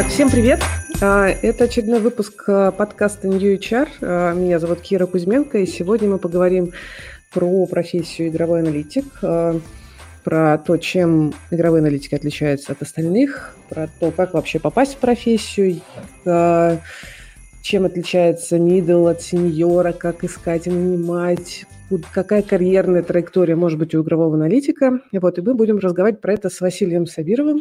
Так, всем привет. А, это очередной выпуск а, подкаста New HR. А, меня зовут Кира Кузьменко, и сегодня мы поговорим про профессию игровой аналитик, про то, чем игровые аналитики отличаются от остальных, про то, как вообще попасть в профессию, чем отличается middle от сеньора, как искать и нанимать, какая карьерная траектория может быть у игрового аналитика. Вот, и мы будем разговаривать про это с Василием Сабировым,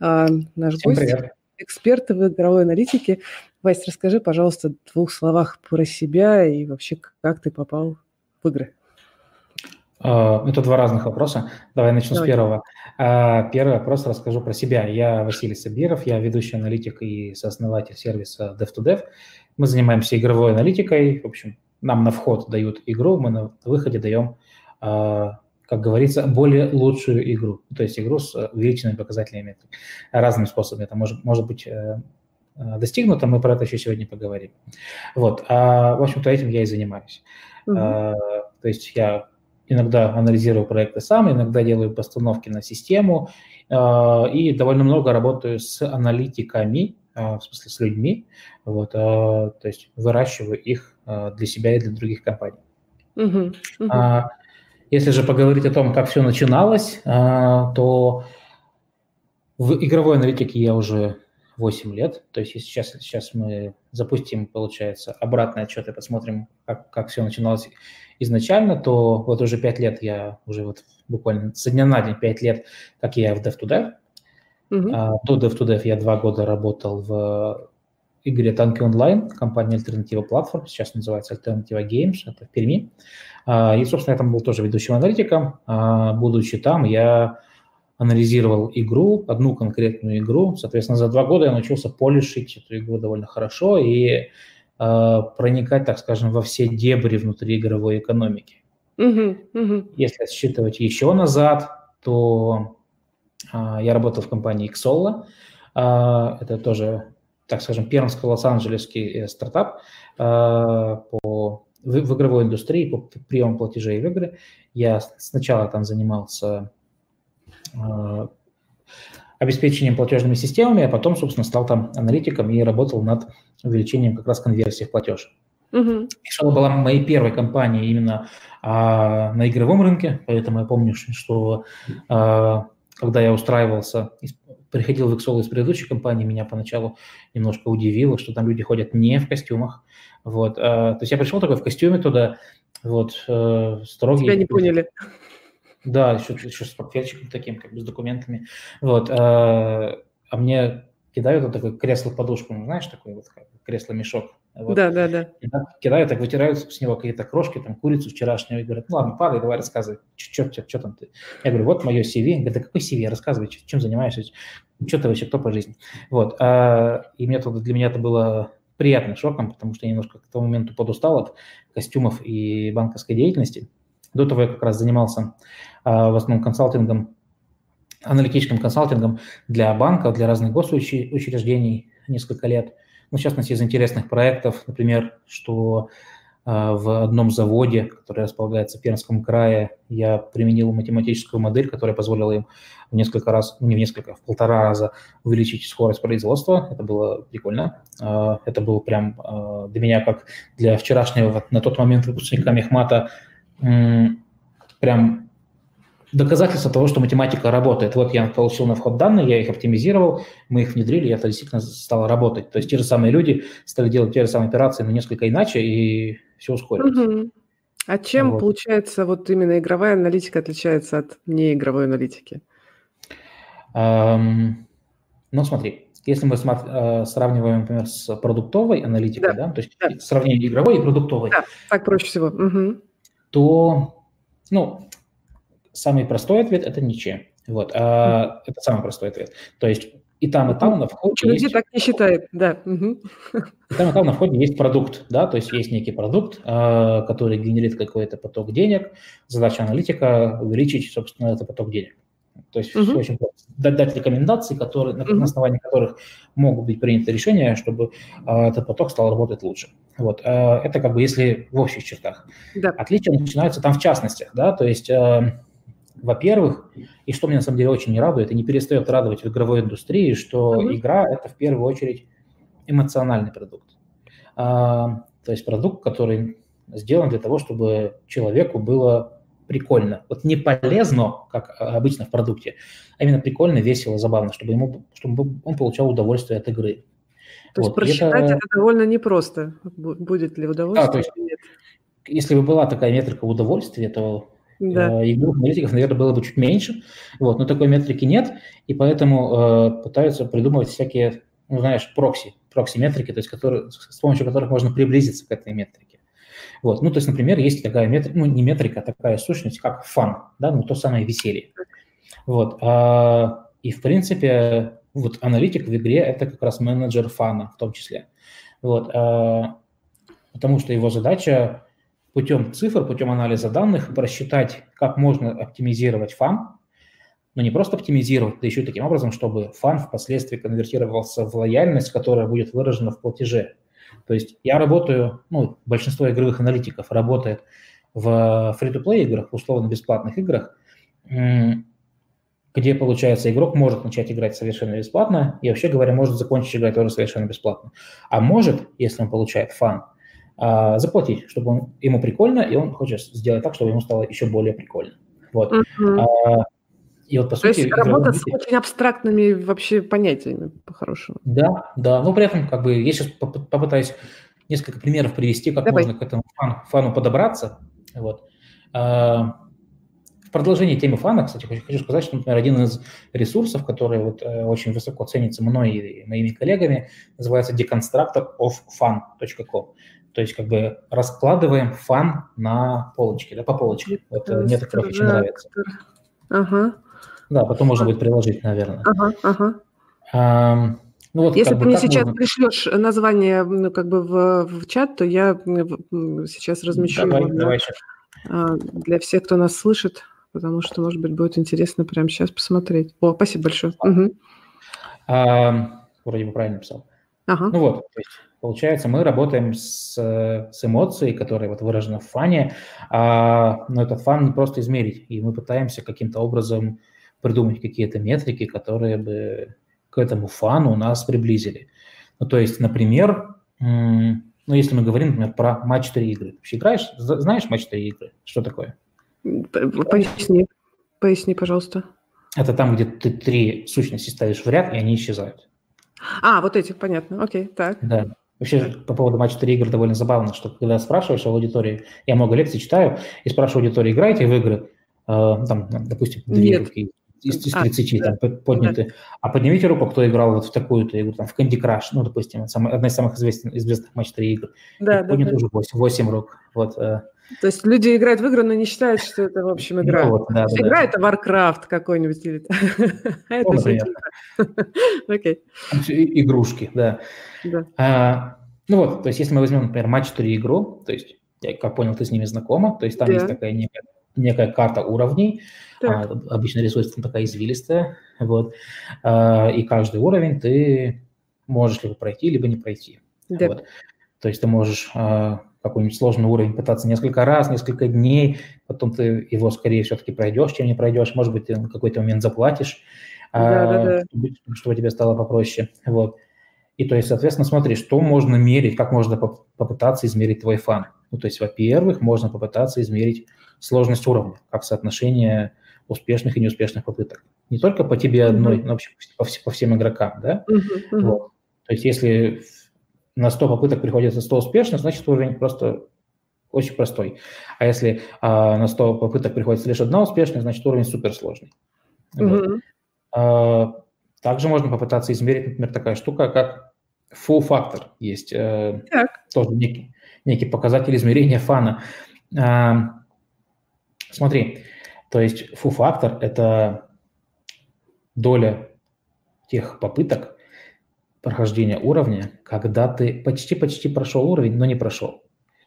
наш Всем гость. Привет эксперта в игровой аналитике. Вась, расскажи, пожалуйста, в двух словах про себя и вообще, как ты попал в игры. А, это два разных вопроса. Давай начну Давай. с первого. А, первый вопрос расскажу про себя. Я Василий Сабиров, я ведущий аналитик и сооснователь сервиса Dev2Dev. Мы занимаемся игровой аналитикой. В общем, нам на вход дают игру, мы на выходе даем а, как говорится, более лучшую игру. То есть игру с увеличенными показателями метрик. Разными способами. Это может, может быть э, э, достигнуто, мы про это еще сегодня поговорим. Вот. А, в общем-то, этим я и занимаюсь. Угу. А, то есть я иногда анализирую проекты сам, иногда делаю постановки на систему а, и довольно много работаю с аналитиками, а, в смысле с людьми, вот, а, то есть выращиваю их а, для себя и для других компаний. Угу. Если же поговорить о том, как все начиналось, а, то в игровой аналитике я уже 8 лет. То есть сейчас, сейчас мы запустим, получается, обратный отчет и посмотрим, как, как все начиналось изначально, то вот уже 5 лет я уже вот буквально со дня на день 5 лет, как я в Dev2Dev. Uh-huh. А, до Dev2Dev я два года работал в игре Танки онлайн, компания Альтернатива Платформ, сейчас называется Альтернатива Games, это в Перми. А, и, собственно, я там был тоже ведущим аналитиком. А, будучи там, я анализировал игру, одну конкретную игру. Соответственно, за два года я научился полишить эту игру довольно хорошо и а, проникать, так скажем, во все дебри внутри игровой экономики. Uh-huh, uh-huh. Если считывать еще назад, то я работал в компании Xolla. это тоже так скажем, пермско-лос-анджелесский э, стартап э, по, в, игровой индустрии, по приему платежей в игры. Я сначала там занимался э, обеспечением платежными системами, а потом, собственно, стал там аналитиком и работал над увеличением как раз конверсии в платеж. Uh-huh. Шелла была моей первой компанией именно а, на игровом рынке, поэтому я помню, что а, когда я устраивался приходил в Excel из предыдущей компании, меня поначалу немножко удивило, что там люди ходят не в костюмах. Вот. А, то есть я пришел такой в костюме туда, вот, э, строгий. Тебя не поняли. Да, еще, еще с портфельчиком таким, как бы с документами. Вот. А, а мне кидают вот такое кресло-подушку, ну, знаешь, такой вот кресло-мешок. Вот. Да, да, да. Кидают, так вытирают с него какие-то крошки, там, курицу вчерашнюю, и говорят, ну ладно, падай, давай рассказывай, что там ты? Я говорю, вот мое CV. Говорит, да какой CV? Рассказывай, чем занимаешься, что ты вообще, кто по жизни? Вот. А, и мне это, для меня это было приятным шоком, потому что я немножко к тому моменту подустал от костюмов и банковской деятельности. До того я как раз занимался а, в основном консалтингом, аналитическим консалтингом для банков, для разных госучреждений несколько лет – ну, в частности, из интересных проектов, например, что э, в одном заводе, который располагается в Пермском крае, я применил математическую модель, которая позволила им в несколько раз, не в несколько, в полтора раза увеличить скорость производства. Это было прикольно. Э, это было прям э, для меня, как для вчерашнего на тот момент выпускника Мехмата, прям доказательство того, что математика работает. Вот я получил на вход данные, я их оптимизировал, мы их внедрили, и это действительно стало работать. То есть те же самые люди стали делать те же самые операции, но несколько иначе, и все ускорилось. Угу. А чем, вот. получается, вот именно игровая аналитика отличается от неигровой аналитики? Эм, ну, смотри, если мы э, сравниваем, например, с продуктовой аналитикой, да, да то есть да. сравнение игровой и продуктовой, да, так проще всего, угу. то, ну, Самый простой ответ – это ничем. Вот, а, это самый простой ответ. То есть и там, и там на входе Люди есть... так не считают, да. И там, и там на входе есть продукт, да, то есть есть некий продукт, а, который генерит какой-то поток денег. Задача аналитика – увеличить, собственно, этот поток денег. То есть все очень просто. Дать рекомендации, которые, uh-huh. на основании которых могут быть приняты решения, чтобы э, этот поток стал работать лучше. Вот. Э, это как бы если в общих чертах. Да. Отличия начинаются там в частностях, да, то есть э, во-первых, и что меня на самом деле очень не радует, и не перестает радовать в игровой индустрии, что mm-hmm. игра – это в первую очередь эмоциональный продукт. А, то есть продукт, который сделан для того, чтобы человеку было прикольно. Вот не полезно, как обычно в продукте, а именно прикольно, весело, забавно, чтобы, ему, чтобы он получал удовольствие от игры. То вот. есть просчитать это... это довольно непросто, будет ли удовольствие да, то есть. Если бы была такая метрика удовольствия, то да. э, игровых аналитиков, наверное, было бы чуть меньше. Вот, но такой метрики нет, и поэтому э, пытаются придумывать всякие, ну, знаешь, прокси, прокси-метрики, то есть которые, с помощью которых можно приблизиться к этой метрике. Вот. Ну, то есть, например, есть такая метрика, ну, не метрика, а такая сущность, как фан, да, ну, то самое веселье. Вот. А, и, в принципе, вот аналитик в игре – это как раз менеджер фана в том числе. Вот. А, потому что его задача путем цифр, путем анализа данных просчитать, как можно оптимизировать фан, но не просто оптимизировать, да еще таким образом, чтобы фан впоследствии конвертировался в лояльность, которая будет выражена в платеже. То есть я работаю, ну, большинство игровых аналитиков работает в free-to-play играх, условно-бесплатных играх, где, получается, игрок может начать играть совершенно бесплатно и, вообще говоря, может закончить играть тоже совершенно бесплатно. А может, если он получает фан, а, заплатить, чтобы он, ему прикольно, и он хочет сделать так, чтобы ему стало еще более прикольно. Вот. Uh-huh. И вот, по То сути, есть работа с очень абстрактными вообще понятиями, по-хорошему. Да, да, но при этом, как бы, я сейчас попытаюсь несколько примеров привести, как Давай. можно к этому фану, фану подобраться. Вот. А, в продолжение темы фана, кстати, хочу сказать, что, например, один из ресурсов, который вот э, очень высоко ценится мной и моими коллегами, называется deconstructoroffan.com. То есть как бы раскладываем фан на полочке, да, по полочке. Это мне так очень нравится. Ага. Да, потом можно будет приложить, наверное. Ага, ага. А, ну, вот, Если ты мне сейчас можно... пришлешь название ну, как бы в, в чат, то я сейчас размещу давай, его давай для, для всех, кто нас слышит, потому что, может быть, будет интересно прямо сейчас посмотреть. О, спасибо большое. Угу. А, вроде бы правильно писал. Ага. Ну вот, то есть, получается, мы работаем с, с эмоцией, которая вот выражена в фане, а, но этот фан не просто измерить, и мы пытаемся каким-то образом придумать какие-то метрики, которые бы к этому фану нас приблизили. Ну, то есть, например, ну, если мы говорим, например, про матч 3 игры. Ты вообще играешь? Знаешь матч 3 игры? Что такое? Поясни, поясни, пожалуйста. Это там, где ты три сущности ставишь в ряд, и они исчезают. А, вот эти, понятно. Окей, так. Да. Вообще, по поводу матча 3 игр довольно забавно, что когда спрашиваешь в аудитории, я много лекций читаю, и спрашиваю аудиторию, играете в игры, э, там, допустим, две Нет. руки из, из 30 а, там, да, подняты. Да. А поднимите руку, кто играл вот в такую-то игру, там, в Candy Crush, ну, допустим, самая, одна из самых известных, известных матч 3 игр. Да, да, поднято да. уже 8, 8 рук. Вот, э. То есть люди играют в игры, но не считают, что это, в общем, игра. Ну, вот, да, да, игра да. – это Warcraft какой-нибудь или это Окей. Игрушки, да. А, ну вот, то есть если мы возьмем, например, матч 3 игру, то есть, я как понял, ты с ними знакома, то есть там есть такая некая некая карта уровней, а, обычно рисуется такая извилистая, вот, а, и каждый уровень ты можешь либо пройти, либо не пройти. Да. Вот. То есть ты можешь а, какой-нибудь сложный уровень пытаться несколько раз, несколько дней, потом ты его скорее все-таки пройдешь, чем не пройдешь, может быть, ты на какой-то момент заплатишь, да, а, да, да. Чтобы, чтобы тебе стало попроще. Вот. И то есть, соответственно, смотри, что можно мерить, как можно попытаться измерить твой фан. Ну, то есть, во-первых, можно попытаться измерить сложность уровня, как соотношение успешных и неуспешных попыток. Не только по тебе одной, mm-hmm. но вообще по, по всем игрокам, да? Mm-hmm. Вот. То есть если на 100 попыток приходится 100 успешных, значит уровень просто очень простой. А если а, на 100 попыток приходится лишь одна успешная, значит уровень суперсложный. Mm-hmm. Вот. А, также можно попытаться измерить, например, такая штука, как full factor. Есть э, тоже некий, некий показатель измерения фана. А, Смотри, то есть фу-фактор – это доля тех попыток прохождения уровня, когда ты почти-почти прошел уровень, но не прошел.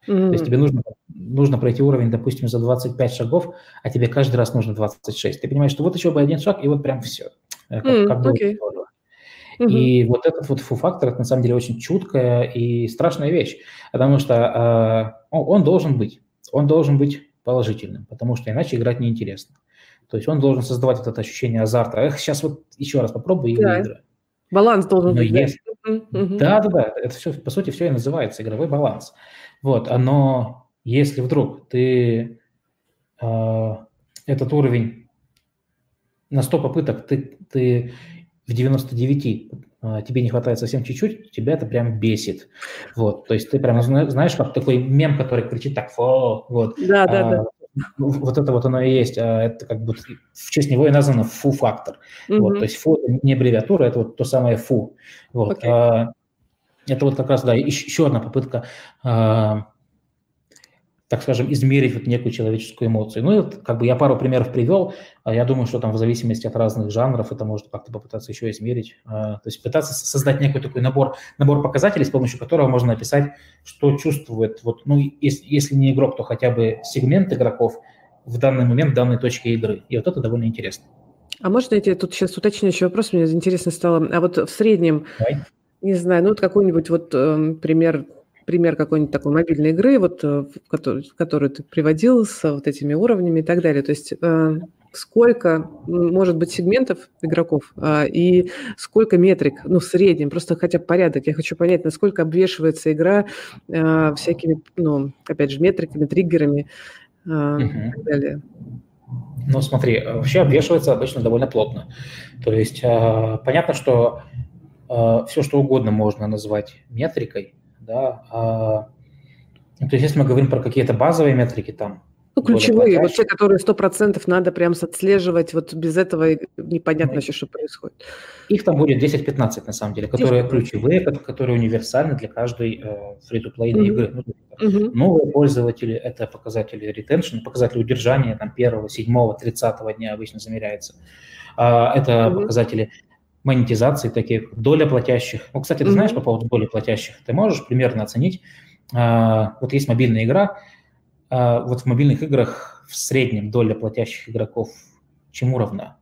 Mm-hmm. То есть тебе нужно, нужно пройти уровень, допустим, за 25 шагов, а тебе каждый раз нужно 26. Ты понимаешь, что вот еще бы один шаг, и вот прям все. Как, mm-hmm. как okay. Mm-hmm. И вот этот вот фу-фактор, это на самом деле очень чуткая и страшная вещь, потому что э, он должен быть. Он должен быть положительным, потому что иначе играть неинтересно. То есть он должен создавать вот это ощущение азарта. Эх, сейчас вот еще раз попробую и да. выиграю. Баланс должен быть. Есть... Да, да, да. Это все, по сути, все и называется игровой баланс. Вот, но если вдруг ты э, этот уровень на 100 попыток, ты, ты в 99 а, тебе не хватает совсем чуть-чуть, тебя это прям бесит. Вот, то есть ты прям знаешь, как такой мем, который кричит так, фу, вот. Да, да, а, да. Вот это вот оно и есть. А это как бы в честь него и названо фу-фактор. Mm-hmm. Вот, то есть фу – это не аббревиатура, это вот то самое фу. Вот. Okay. А, это вот как раз, да, еще, одна попытка а, так скажем, измерить вот некую человеческую эмоцию. Ну, и как бы я пару примеров привел. А я думаю, что там в зависимости от разных жанров это может как-то попытаться еще измерить. А, то есть пытаться создать некий такой набор, набор показателей, с помощью которого можно описать, что чувствует, вот, ну, если, если не игрок, то хотя бы сегмент игроков в данный момент, в данной точке игры. И вот это довольно интересно. А можно я тебе тут сейчас уточняющий вопрос, мне интересно стало. А вот в среднем, Давай. не знаю, ну вот какой-нибудь вот э, пример пример какой-нибудь такой мобильной игры, вот, э, в которую, ты приводил с вот этими уровнями и так далее. То есть э, сколько может быть сегментов игроков а, и сколько метрик, ну, в среднем, просто хотя бы порядок. Я хочу понять, насколько обвешивается игра а, всякими, ну, опять же, метриками, триггерами угу. и так далее. Ну, смотри, вообще обвешивается обычно довольно плотно. То есть понятно, что все, что угодно можно назвать метрикой, да. А, ну, то есть если мы говорим про какие-то базовые метрики, там, ну, ключевые, вот те, которые сто процентов надо прям отслеживать, вот без этого непонятно еще, что происходит. Их там будет 10-15, на самом деле, которые 10. ключевые, которые универсальны для каждой э, free-to-play mm-hmm. игры. Ну, mm-hmm. Новые пользователи – это показатели retention, показатели удержания там, первого, седьмого, тридцатого дня обычно замеряется. А, это mm-hmm. показатели монетизации, такие как доля платящих. Ну, кстати, ты mm-hmm. знаешь по поводу доли платящих? Ты можешь примерно оценить, а, вот есть мобильная игра, а, вот в мобильных играх в среднем доля платящих игроков чему равна?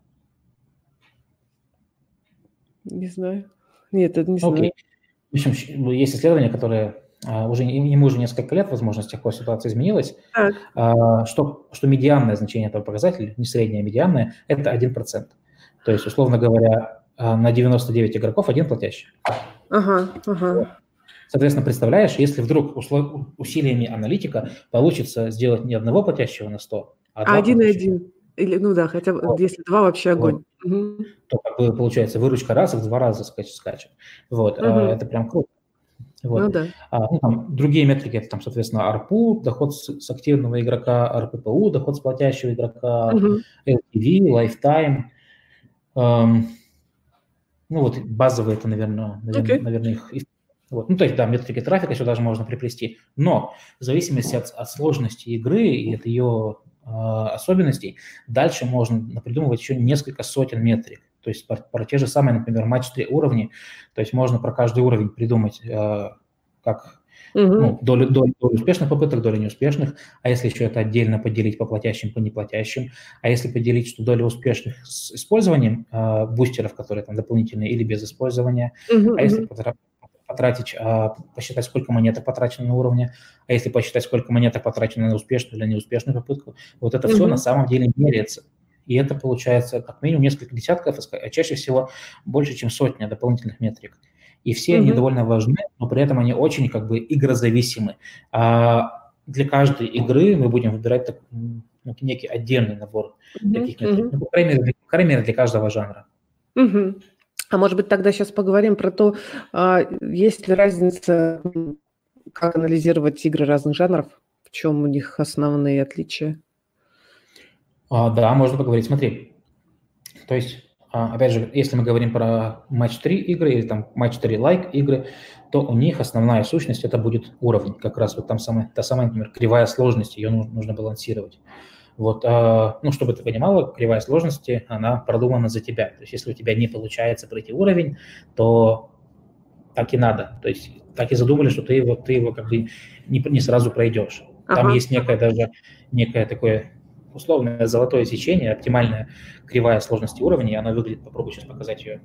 Не знаю. Нет, это не знаю. Окей. В общем, есть исследования, которые а, уже ему уже несколько лет, возможно, с тех пор ситуация изменилась, так. что, что медианное значение этого показателя, не среднее, а медианное, это 1%. То есть, условно говоря, а, на 99 игроков один платящий. Ага, ага. Соответственно, представляешь, если вдруг усилиями аналитика получится сделать не одного платящего на 100, а, а один и один. Или, ну да, хотя бы, вот. если два, вообще огонь. Вот. Угу. То как бы получается выручка раз в два раза скачет, скачет. Вот, угу. а, это прям круто. Вот. Ну, да. а, ну, там, другие метрики, это там, соответственно, ARPU, доход с, с активного игрока, RPPU, доход с платящего игрока, угу. LTV, Lifetime. Эм, ну, вот базовые это, наверное, наверное, okay. наверное их... Вот. Ну, то есть, да, метрики трафика сюда же можно приплести. Но в зависимости от, от сложности игры и от ее э, особенностей, дальше можно придумывать еще несколько сотен метрик. То есть про, про те же самые, например, матч 3 уровни. То есть можно про каждый уровень придумать, э, как Угу. Ну, долю, долю, долю успешных попыток, долю неуспешных. А если еще это отдельно поделить по платящим, по неплатящим. А если поделить, что доля успешных с использованием э, бустеров, которые там дополнительные или без использования. Угу, а если потратить, а, посчитать, сколько монеток потрачено на уровне, а если посчитать, сколько монеток потрачено на успешную или неуспешную попытку, вот это mm все на самом деле меряется. И это получается как минимум несколько десятков, а чаще всего больше, чем сотня дополнительных метрик и все mm-hmm. они довольно важны, но при этом они очень как бы игрозависимы. А для каждой игры мы будем выбирать так, ну, некий отдельный набор mm-hmm. таких метрик, mm-hmm. ну, по крайней, мере, для, по крайней мере, для каждого жанра. Mm-hmm. А может быть, тогда сейчас поговорим про то, а, есть ли разница, как анализировать игры разных жанров, в чем у них основные отличия? А, да, можно поговорить. Смотри, то есть опять же, если мы говорим про матч 3 игры или там матч 3 лайк игры, то у них основная сущность это будет уровень, как раз вот там самая, та самая, например, кривая сложности, ее нужно, нужно балансировать. Вот, а, ну, чтобы ты понимала, кривая сложности, она продумана за тебя. То есть, если у тебя не получается пройти уровень, то так и надо. То есть, так и задумали, что ты его, ты его как бы не, не сразу пройдешь. Там ага. есть некое даже, некое такое условное золотое сечение, оптимальная кривая сложности уровней, она выглядит, попробую сейчас показать ее,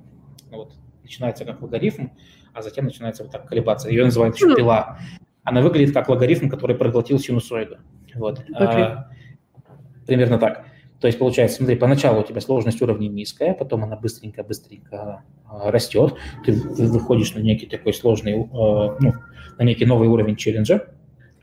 ну вот, начинается как логарифм, а затем начинается вот так колебаться. Ее называют еще пила. Она выглядит как логарифм, который проглотил синусоиду. Вот. Okay. А, примерно так. То То есть, получается, смотри, поначалу у тебя сложность уровня низкая, потом она быстренько-быстренько а, растет, ты выходишь на некий такой сложный, а, ну, на некий новый уровень челленджа,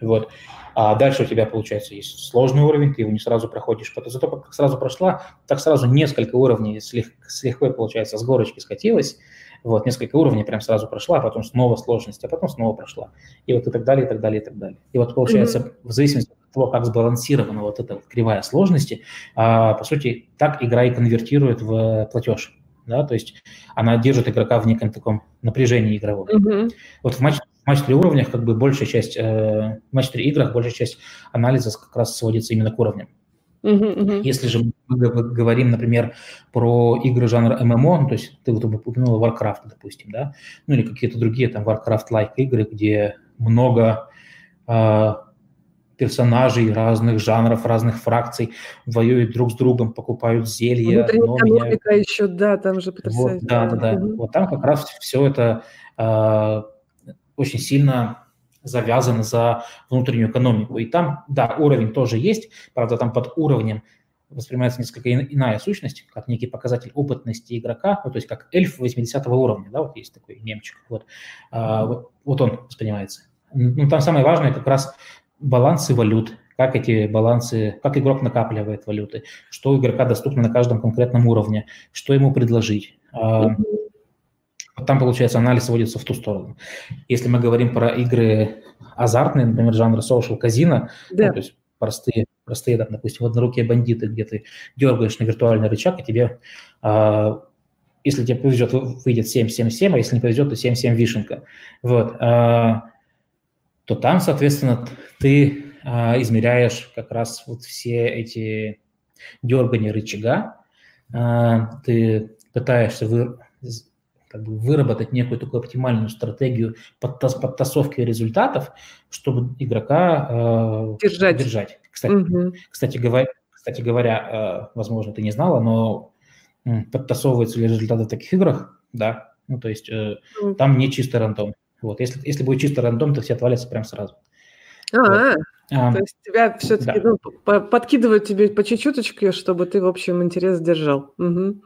вот, а дальше у тебя, получается, есть сложный уровень, ты его не сразу проходишь. Зато как сразу прошла, так сразу несколько уровней с, лег, с легкой, получается, с горочки скатилась, вот, несколько уровней прям сразу прошла, а потом снова сложность, а потом снова прошла. И вот и так далее, и так далее, и так далее. И вот получается, mm-hmm. в зависимости от того, как сбалансирована вот эта вот кривая сложности, а, по сути, так игра и конвертирует в платеж. Да, то есть она держит игрока в неком таком напряжении игровом. Mm-hmm. Вот в матче матч 3 уровнях как бы большая часть, э, в матч 3 играх большая часть анализа как раз сводится именно к уровням. Uh-huh, uh-huh. Если же мы говорим, например, про игры жанра ММО, ну, то есть ты вот упомянула Warcraft, допустим, да, ну или какие-то другие там Warcraft-like игры, где много э, персонажей разных жанров, разных фракций воюют друг с другом, покупают зелья. Внутренняя меняют... еще, да, там же потрясающе. Вот, да, да, да. Uh-huh. Вот там как раз все это э, очень сильно завязан за внутреннюю экономику. И там, да, уровень тоже есть, правда, там под уровнем воспринимается несколько иная сущность, как некий показатель опытности игрока, ну, то есть как эльф 80 уровня, да, вот есть такой немчик, вот, а, вот, вот он воспринимается. Ну, там самое важное как раз балансы валют, как эти балансы, как игрок накапливает валюты, что у игрока доступно на каждом конкретном уровне, что ему предложить. Mm-hmm там, получается, анализ сводится в ту сторону. Если мы говорим про игры азартные, например, жанра social казино, да. ну, то есть простые, простые, там, допустим, однорукие бандиты, где ты дергаешь на виртуальный рычаг, и тебе, э, если тебе повезет, выйдет 7-7-7, а если не повезет, то 7-7 вишенка. Вот. Э, то там, соответственно, ты э, измеряешь как раз вот все эти дергания рычага, э, ты пытаешься вы, как бы выработать некую такую оптимальную стратегию подтас подтасовки результатов, чтобы игрока э, держать. держать. Кстати, угу. кстати, говоря, кстати говоря, э, возможно, ты не знала, но э, подтасовываются ли результаты в таких играх, да, ну, то есть э, угу. там не чисто рандом. Вот, если, если будет чисто рандом, то все отвалятся прямо сразу. А, вот. то есть тебя все-таки да. ну, подкидывают тебе по чуть-чуточке, чтобы ты, в общем, интерес держал. Угу.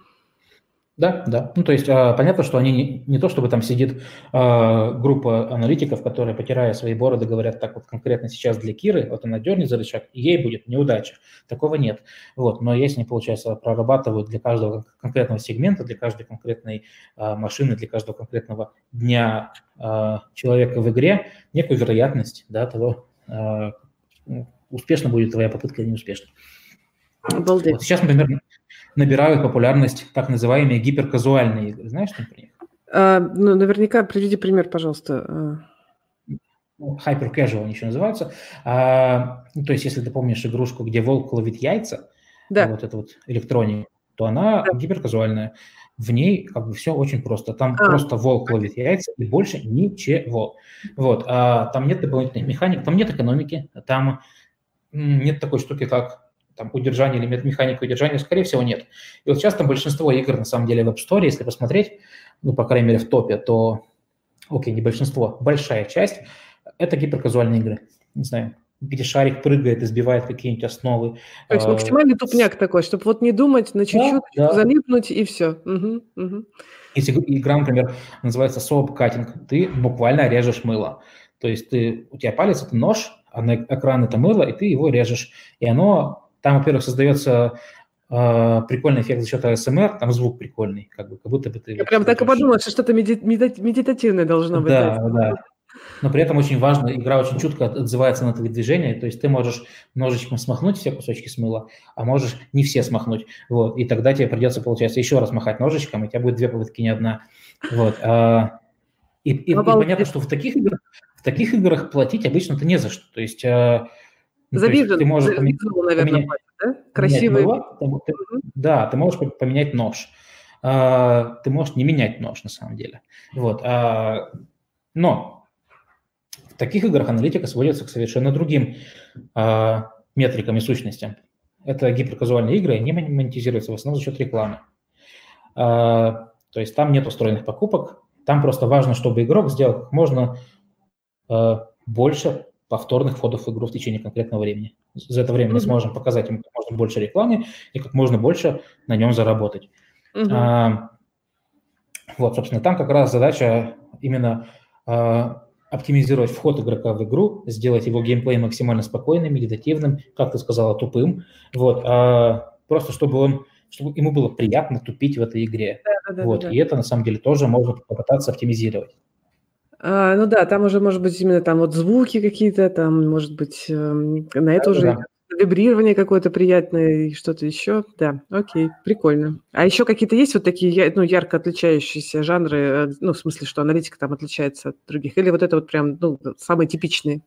Да, да. Ну, то есть э, понятно, что они не, не то, чтобы там сидит э, группа аналитиков, которые, потирая свои бороды, говорят, так вот конкретно сейчас для Киры, вот она дернет за рычаг, и ей будет неудача. Такого нет. Вот. Но если они, получается, прорабатывают для каждого конкретного сегмента, для каждой конкретной э, машины, для каждого конкретного дня э, человека в игре, некую вероятность да, того, э, успешно будет твоя попытка или неуспешно. Обалдеть. Вот сейчас, например, набирают популярность так называемые гиперказуальные игры. Знаешь что про них? А, ну, наверняка приведи пример, пожалуйста. Ну, hyper casual они еще называются. А, ну, то есть, если ты помнишь игрушку, где волк ловит яйца, да. вот это вот электроника, то она да. гиперказуальная. В ней как бы все очень просто. Там а. просто волк ловит яйца и больше ничего. Вот. А, там нет дополнительных механик, там нет экономики, там нет такой штуки, как там удержания или механика удержания, скорее всего, нет. И вот сейчас там большинство игр, на самом деле, в App Store, если посмотреть, ну, по крайней мере, в топе, то, окей, не большинство, большая часть – это гиперказуальные игры. Не знаю, где шарик прыгает и сбивает какие-нибудь основы. То есть а, максимальный тупняк такой, чтобы вот не думать, на чуть-чуть да, да. залипнуть и все. Угу, угу. Если игра, например, называется соап катинг, ты буквально режешь мыло. То есть ты, у тебя палец – это нож, а на экран – это мыло, и ты его режешь. И оно там, во-первых, создается э, прикольный эффект за счет ASMR, там звук прикольный, как, бы, как будто бы ты... Я прям так и подумала, что что-то меди- меди- медитативное должно быть. Да, да. Но при этом очень важно, игра очень чутко отзывается на твои движения, то есть ты можешь ножичком смахнуть все кусочки смыла, а можешь не все смахнуть, вот, и тогда тебе придется, получается, еще раз махать ножичком, и у тебя будет две попытки, не одна, вот. А, и, и, и понятно, что в таких играх, в таких играх платить обычно-то не за что, то есть ну, за ты можешь за поменять, наверное, поменять, да? Красивый. Было, ты, да, ты можешь поменять нож. А, ты можешь не менять нож, на самом деле. Вот. А, но в таких играх аналитика сводится к совершенно другим а, метрикам и сущностям. Это гиперказуальные игры, они монетизируются в основном за счет рекламы. А, то есть там нет устроенных покупок, там просто важно, чтобы игрок сделал как можно а, больше повторных входов в игру в течение конкретного времени. за это время мы сможем показать ему как можно больше рекламы и как можно больше на нем заработать. Uh-huh. А, вот, собственно, там как раз задача именно а, оптимизировать вход игрока в игру, сделать его геймплей максимально спокойным, медитативным, как ты сказала, тупым. Вот, а, просто чтобы он чтобы ему было приятно тупить в этой игре. Да, да, вот, да, да. И это на самом деле тоже можно попытаться оптимизировать. А, ну да, там уже, может быть, именно там вот звуки какие-то, там, может быть, э, на это да, уже да вибрирование какое-то приятное и что-то еще. Да, окей, прикольно. А еще какие-то есть вот такие ну, ярко отличающиеся жанры, э, ну, в смысле, что аналитика там отличается от других? Или вот это вот прям, ну, самые типичные?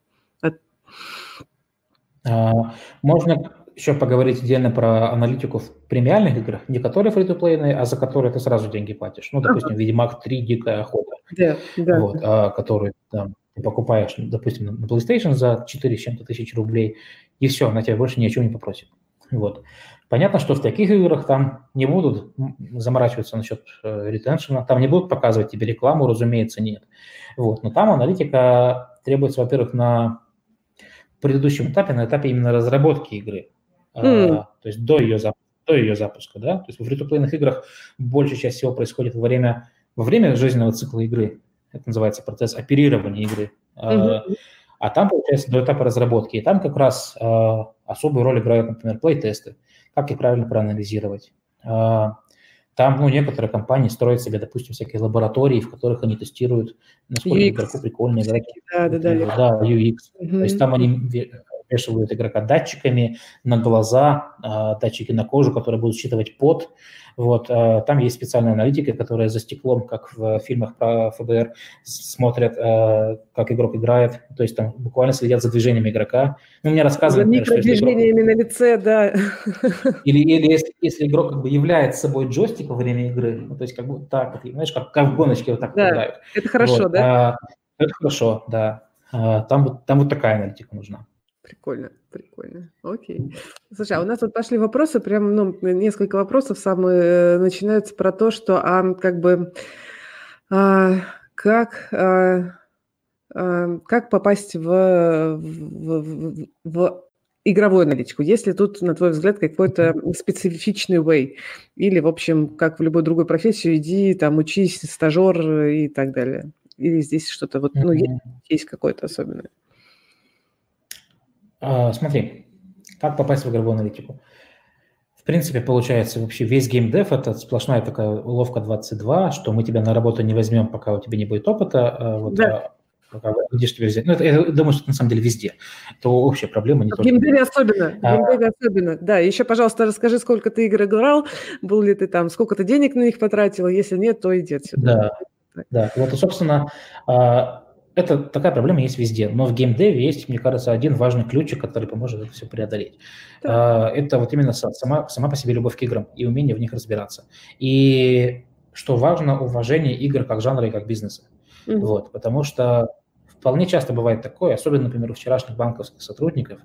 А, можно еще поговорить отдельно про аналитику в премиальных играх, не которые фри а за которые ты сразу деньги платишь. Ну, допустим, ага. Ведьмак 3 Дикая охота, да, да. Вот, а, который там, ты покупаешь, допустим, на PlayStation за 4 с чем-то тысяч рублей, и все, она тебя больше ничего не попросит. Вот. Понятно, что в таких играх там не будут заморачиваться насчет э, ретеншена, там не будут показывать тебе рекламу, разумеется, нет. Вот. Но там аналитика требуется, во-первых, на предыдущем этапе, на этапе именно разработки игры, mm. а, то есть до ее, до ее запуска. Да? То есть в фри играх большая часть всего происходит во время, во время жизненного цикла игры. Это называется процесс оперирования игры. Mm-hmm. А там, получается, до этапа разработки. И там как раз э, особую роль играют, например, плей-тесты. Как их правильно проанализировать. Э, там, ну, некоторые компании строят себе, допустим, всякие лаборатории, в которых они тестируют, насколько UX. игроку прикольно играть. Да, да, да. Да, UX. Угу. То есть там они вешивают игрока датчиками на глаза, э, датчики на кожу, которые будут считывать пот, вот, э, там есть специальная аналитика, которая за стеклом, как в фильмах про ФБР, смотрят, э, как игрок играет, то есть там буквально следят за движениями игрока. Ну, мне рассказывают, например, что если игрок... на лице, да. Или, или если, если игрок как бы является собой джойстик во время игры, ну, то есть как бы так, вот, знаешь, как, как в гоночке вот так да, играют. это хорошо, вот, да? А, это хорошо, да. А, там, там вот такая аналитика нужна. Прикольно, прикольно. Окей. Слушай, а у нас вот пошли вопросы, прям, ну, несколько вопросов самые э, начинаются про то, что, а, как бы, а, как, а, а, как попасть в, в, в, в игровую аналитику? Есть ли тут, на твой взгляд, какой-то специфичный way? Или, в общем, как в любой другой профессии, иди, там, учись, стажер и так далее? Или здесь что-то вот, ну, есть, есть какое-то особенное? А, смотри, как попасть в игровую аналитику? В принципе, получается, вообще весь геймдев – это сплошная такая уловка 22, что мы тебя на работу не возьмем, пока у тебя не будет опыта, а вот, да. а, пока где же тебя взять. Ну, это, я думаю, что это на самом деле везде. Это общая проблема. Не в геймдеве особенно. В геймдеве а, особенно. Да, еще, пожалуйста, расскажи, сколько ты игр играл, был ли ты там, сколько ты денег на них потратил, если нет, то иди отсюда. Да, да. Вот, собственно, а, это такая проблема есть везде, но в геймдеве есть, мне кажется, один важный ключик, который поможет это все преодолеть. Да. Это вот именно сама, сама по себе любовь к играм и умение в них разбираться. И что важно, уважение игр как жанра и как бизнеса. Mm-hmm. Вот, потому что вполне часто бывает такое, особенно, например, у вчерашних банковских сотрудников,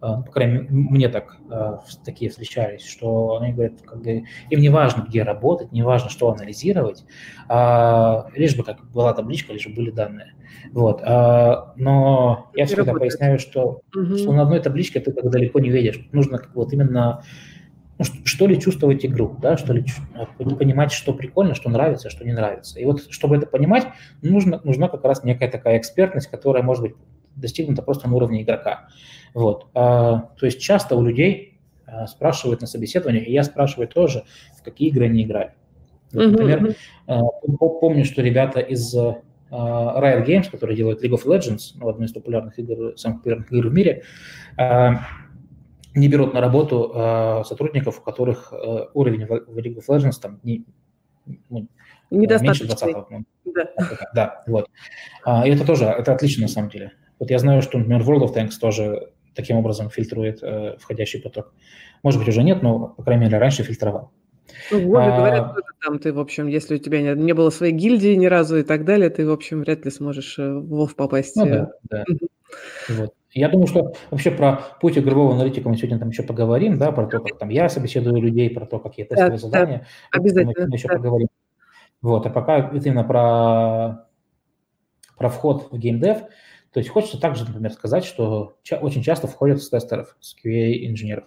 по крайней мере, мне так а, такие встречались, что они говорят, как бы, им не важно, где работать, не важно, что анализировать, а, лишь бы как была табличка, лишь бы были данные. Вот. но я всегда работает. поясняю, что, угу. что на одной табличке ты так далеко не видишь. Нужно как вот именно ну, что ли чувствовать игру, да, что ли понимать, что прикольно, что нравится, что не нравится. И вот чтобы это понимать, нужно, нужна как раз некая такая экспертность, которая может быть достигнута просто на уровне игрока. Вот. А, то есть часто у людей а, спрашивают на собеседованиях, и я спрашиваю тоже, в какие игры они играли. Вот, например, mm-hmm. помню, что ребята из Riot Games, которые делают League of Legends, ну, одну из популярных игр, самых популярных игр в мире, не берут на работу сотрудников, у которых уровень в League of Legends там не, ну, меньше 20 ну, да. да, вот. И это тоже, это отлично на самом деле. Вот я знаю, что, например, World of Tanks тоже таким образом фильтрует э, входящий поток. Может быть, уже нет, но, по крайней мере, раньше фильтровал. Ну, в а, говорят, что там ты, в общем, если у тебя не, не было своей гильдии ни разу и так далее, ты, в общем, вряд ли сможешь э, в Вов попасть. Ну, да, да. Вот. Я думаю, что вообще про путь игрового аналитика мы сегодня там еще поговорим, да, про то, как там я собеседую людей, про то, какие тестовые да, задания. Да, обязательно. Мы еще да. поговорим. Вот, а пока это именно про, про вход в геймдев, То есть хочется также, например, сказать, что очень часто входят с тестеров, с QA-инженеров.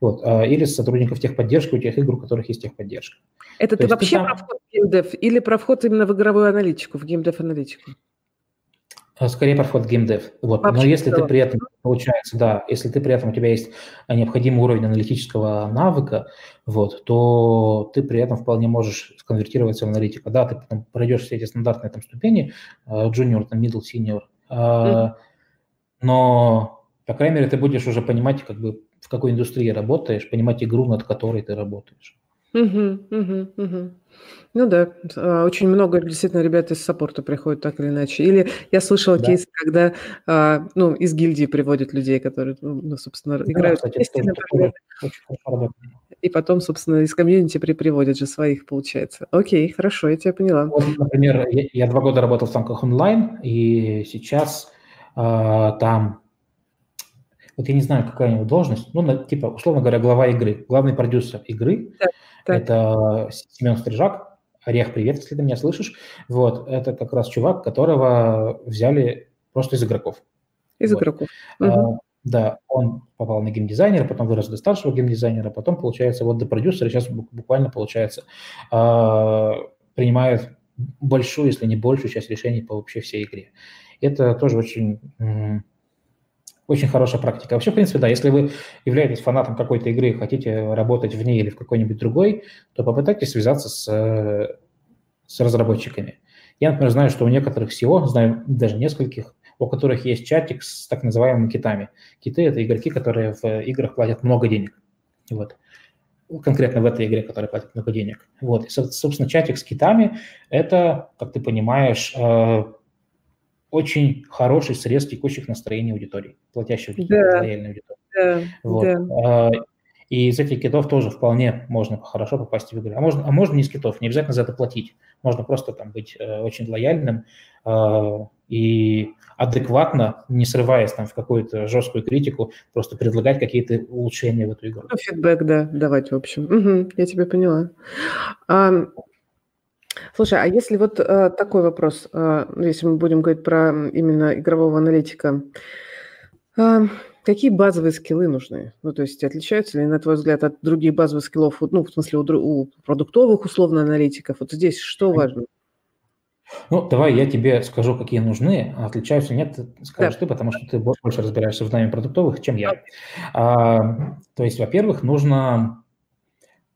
Вот, а, или с сотрудников техподдержки у тех игр, у которых есть техподдержка. Это То ты вообще ты там... про вход в геймдев или про вход именно в игровую аналитику, в геймдев-аналитику? А, скорее про вход в геймдев. Вот. Но если ты при этом, получается, да, если ты при этом у тебя есть необходимый уровень аналитического навыка, вот, то ты при этом вполне можешь сконвертироваться в аналитика. Да, ты потом пройдешь все эти стандартные там ступени, junior, там, middle, senior, mm-hmm. но, по крайней мере, ты будешь уже понимать, как бы, в какой индустрии работаешь, понимать игру, над которой ты работаешь. Угу, угу, угу. Ну да, а, очень много действительно ребят из саппорта приходят так или иначе. Или я слышала Да. кейс, когда а, ну, из гильдии приводят людей, которые, ну, ну собственно, Да, играют кстати, вместе, тоже например, очень и потом, собственно, из комьюнити при приводят же своих, получается. Окей, хорошо, я тебя поняла. Вот, например, я, я два года работал в танках онлайн, и сейчас а, там, вот я не знаю, какая у него должность, ну, на- типа, условно говоря, глава игры, главный продюсер игры, Да. Так. Это Семен Стрижак. Орех, привет, если ты меня слышишь. Вот, это как раз чувак, которого взяли просто из игроков. Из вот. игроков. А, да, он попал на геймдизайнера, потом вырос до старшего геймдизайнера, потом, получается, вот до продюсера, сейчас буквально, получается, а, принимает большую, если не большую часть решений по вообще всей игре. Это тоже очень очень хорошая практика. Вообще, в принципе, да, если вы являетесь фанатом какой-то игры и хотите работать в ней или в какой-нибудь другой, то попытайтесь связаться с, с разработчиками. Я, например, знаю, что у некоторых SEO, знаю даже нескольких, у которых есть чатик с так называемыми китами. Киты – это игроки, которые в играх платят много денег. Вот. Конкретно в этой игре, которая платит много денег. Вот. И, собственно, чатик с китами – это, как ты понимаешь, э, очень хороший срез текущих настроений аудитории, аудитории, да. лояльной аудитории. Да, вот. да. И из этих китов тоже вполне можно хорошо попасть в игры. А можно, а можно не из китов, не обязательно за это платить. Можно просто там быть э, очень лояльным э, и адекватно, не срываясь там в какую-то жесткую критику, просто предлагать какие-то улучшения в эту игру. Ну, фидбэк, да, давать, в общем. Угу, я тебя поняла. А, Слушай, а если вот э, такой вопрос, э, если мы будем говорить про именно игрового аналитика, э, какие базовые скиллы нужны? Ну, то есть отличаются ли, на твой взгляд, от других базовых скиллов, ну, в смысле, у, у продуктовых, условно, аналитиков? Вот здесь что важно? Ну, давай я тебе скажу, какие нужны, отличаются нет, скажешь да. ты, потому что ты больше разбираешься в найме продуктовых, чем я. А, то есть, во-первых, нужно,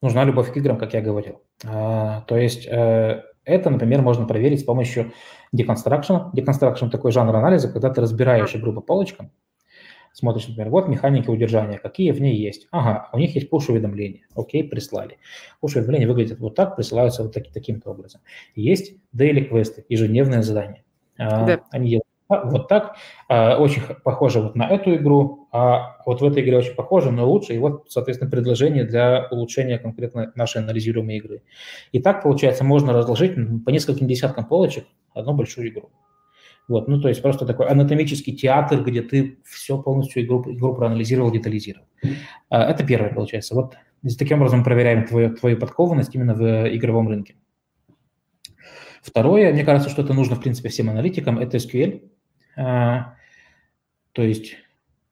нужна любовь к играм, как я говорил. А, то есть э, это, например, можно проверить с помощью deconstruction. Deconstruction – такой жанр анализа, когда ты разбираешь игру по полочкам, смотришь, например, вот механики удержания, какие в ней есть. Ага, у них есть push-уведомления. Окей, прислали. Push-уведомления выглядят вот так, присылаются вот таки, таким-то образом. Есть daily квесты, ежедневные задания. А, да. Они делают вот так. А, очень похоже вот на эту игру, а вот в этой игре очень похоже, но лучше. И вот, соответственно, предложение для улучшения конкретно нашей анализируемой игры. И так, получается, можно разложить по нескольким десяткам полочек одну большую игру. Вот, ну, то есть просто такой анатомический театр, где ты все полностью игру, игру проанализировал, детализировал. А, это первое, получается. Вот таким образом проверяем твою, твою подкованность именно в игровом рынке. Второе, мне кажется, что это нужно, в принципе, всем аналитикам, это SQL. А, то есть,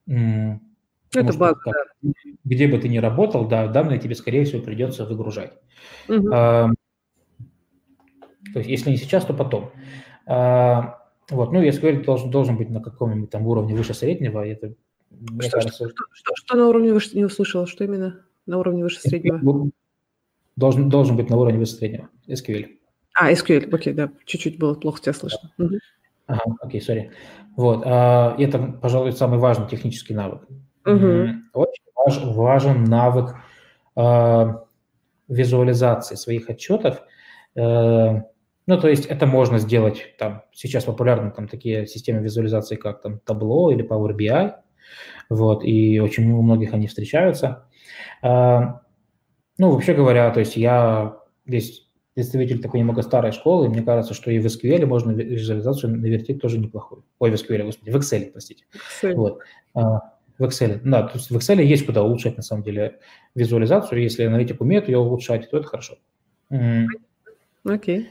это база, как, да. где бы ты ни работал, да, данные тебе, скорее всего, придется выгружать. Угу. А, то есть, если не сейчас, то потом. Вот, ну, SQL должен, должен быть на каком-нибудь там уровне выше среднего. Это, мне что, кажется, что, что, что на уровне выше, не услышал, что именно на уровне выше среднего? Должен, должен быть на уровне выше среднего, SQL. А, SQL, окей, да, чуть-чуть было плохо тебя слышно. Да. Угу. Ага, окей, сори. Вот, а, это, пожалуй, самый важный технический навык. Угу. Очень важ, важен навык а, визуализации своих отчетов. А, ну, то есть это можно сделать, там, сейчас популярны там такие системы визуализации, как там Tableau или Power BI, вот, и очень у многих они встречаются. А, ну, вообще говоря, то есть я здесь представитель такой немного старой школы, мне кажется, что и в SQL можно визуализацию навертеть тоже неплохую. Ой, в SQL, господи, в Excel, простите. Excel. Вот. А, в Excel, да, то есть в Excel есть куда улучшать, на самом деле, визуализацию. Если аналитик умеет ее улучшать, то это хорошо. Окей. Okay.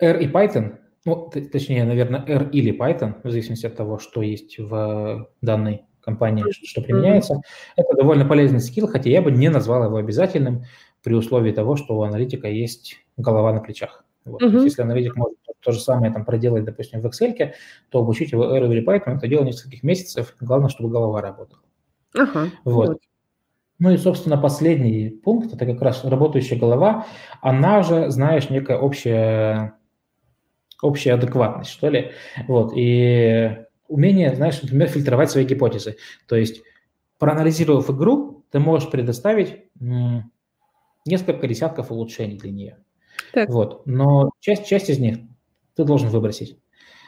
R и Python ну, точнее, наверное, R или Python, в зависимости от того, что есть в данной компании, что применяется. Mm-hmm. Это довольно полезный скилл, хотя я бы не назвал его обязательным при условии того, что у аналитика есть голова на плечах. Вот. Mm-hmm. Если аналитик может то же самое там проделать, допустим, в Excel, то обучить его R или Python – это дело нескольких месяцев. Главное, чтобы голова работала. Ага, вот. вот. Ну и, собственно, последний пункт – это как раз работающая голова. Она же, знаешь, некая общая, общая адекватность, что ли. Вот. И умение, знаешь, например, фильтровать свои гипотезы. То есть, проанализировав игру, ты можешь предоставить несколько десятков улучшений для нее. Так. Вот. Но часть, часть из них ты должен выбросить.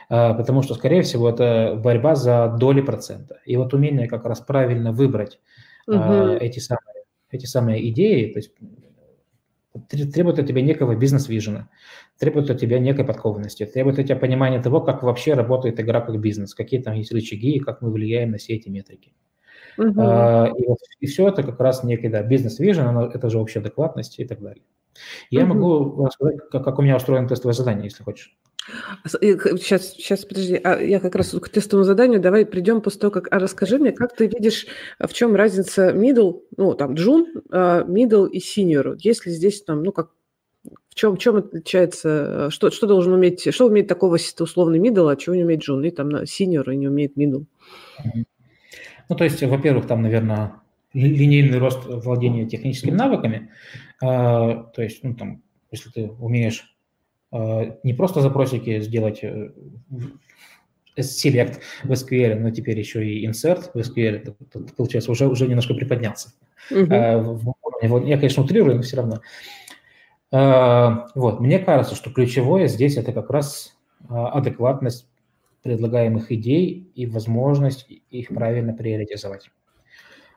А, потому что, скорее всего, это борьба за доли процента. И вот умение как раз правильно выбрать угу. эти, самые, эти самые идеи, то есть требует от тебя некого бизнес-вижена, требует от тебя некой подкованности, требует от тебя понимания того, как вообще работает игра как бизнес, какие там есть рычаги и как мы влияем на все эти метрики. Uh-huh. А, и, вот, и все это как раз некий да, бизнес-вижен, это же общая адекватность и так далее. Я uh-huh. могу рассказать, как, как у меня устроено тестовое задание, если хочешь. Сейчас, сейчас, подожди, а я как раз к тестовому заданию, давай придем после того, как... А расскажи мне, как ты видишь, в чем разница middle, ну, там, джун, а, middle и senior? Есть ли здесь там, ну, как в чем, в чем отличается, что, что должен уметь, что умеет такого условный middle, а чего не умеет джун, и там senior и не умеет middle? Ну, то есть, во-первых, там, наверное, линейный рост владения техническими навыками, то есть, ну, там, если ты умеешь не просто запросики сделать э, select в SQL, но теперь еще и insert в SQL, получается, уже, уже немножко приподнялся. Uh-huh. Я, конечно, утрирую, но все равно. А, вот, мне кажется, что ключевое здесь это как раз а, адекватность предлагаемых идей и возможность их правильно приоритизовать.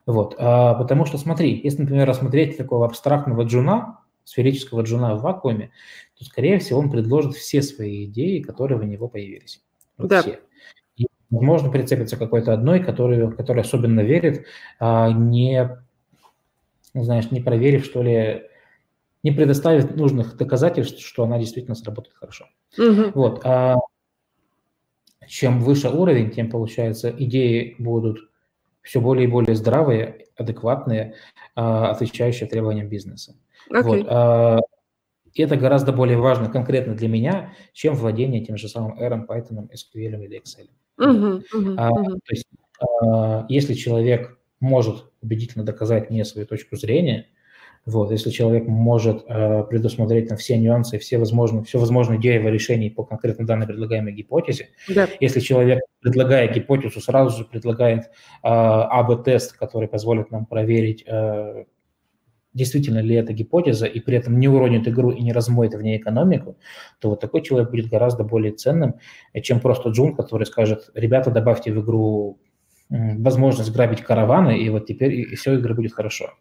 Вот, потому что смотри, если, например, рассмотреть такого абстрактного джуна, сферического джуна в вакууме, то, скорее всего, он предложит все свои идеи, которые у него появились. Вот да. Все. И, возможно, прицепится какой-то одной, который, который особенно верит, а не, ну, знаешь, не проверив, что ли, не предоставив нужных доказательств, что она действительно сработает хорошо. Угу. Вот. А чем выше уровень, тем, получается, идеи будут все более и более здравые, адекватные, а, отвечающие требованиям бизнеса. Okay. Вот, а, это гораздо более важно конкретно для меня, чем владение тем же самым R, Python, SQL или Excel. Uh-huh, uh-huh, а, uh-huh. То есть, а, если человек может убедительно доказать мне свою точку зрения, вот, если человек может э, предусмотреть там, все нюансы, все возможные, все возможные идеи его решений по конкретно данной предлагаемой гипотезе, да. если человек, предлагая гипотезу, сразу же предлагает э, АБ-тест, который позволит нам проверить, э, действительно ли это гипотеза, и при этом не уронит игру и не размоет в ней экономику, то вот такой человек будет гораздо более ценным, чем просто джун, который скажет, ребята, добавьте в игру возможность грабить караваны, и вот теперь и все, игры будет хорошо.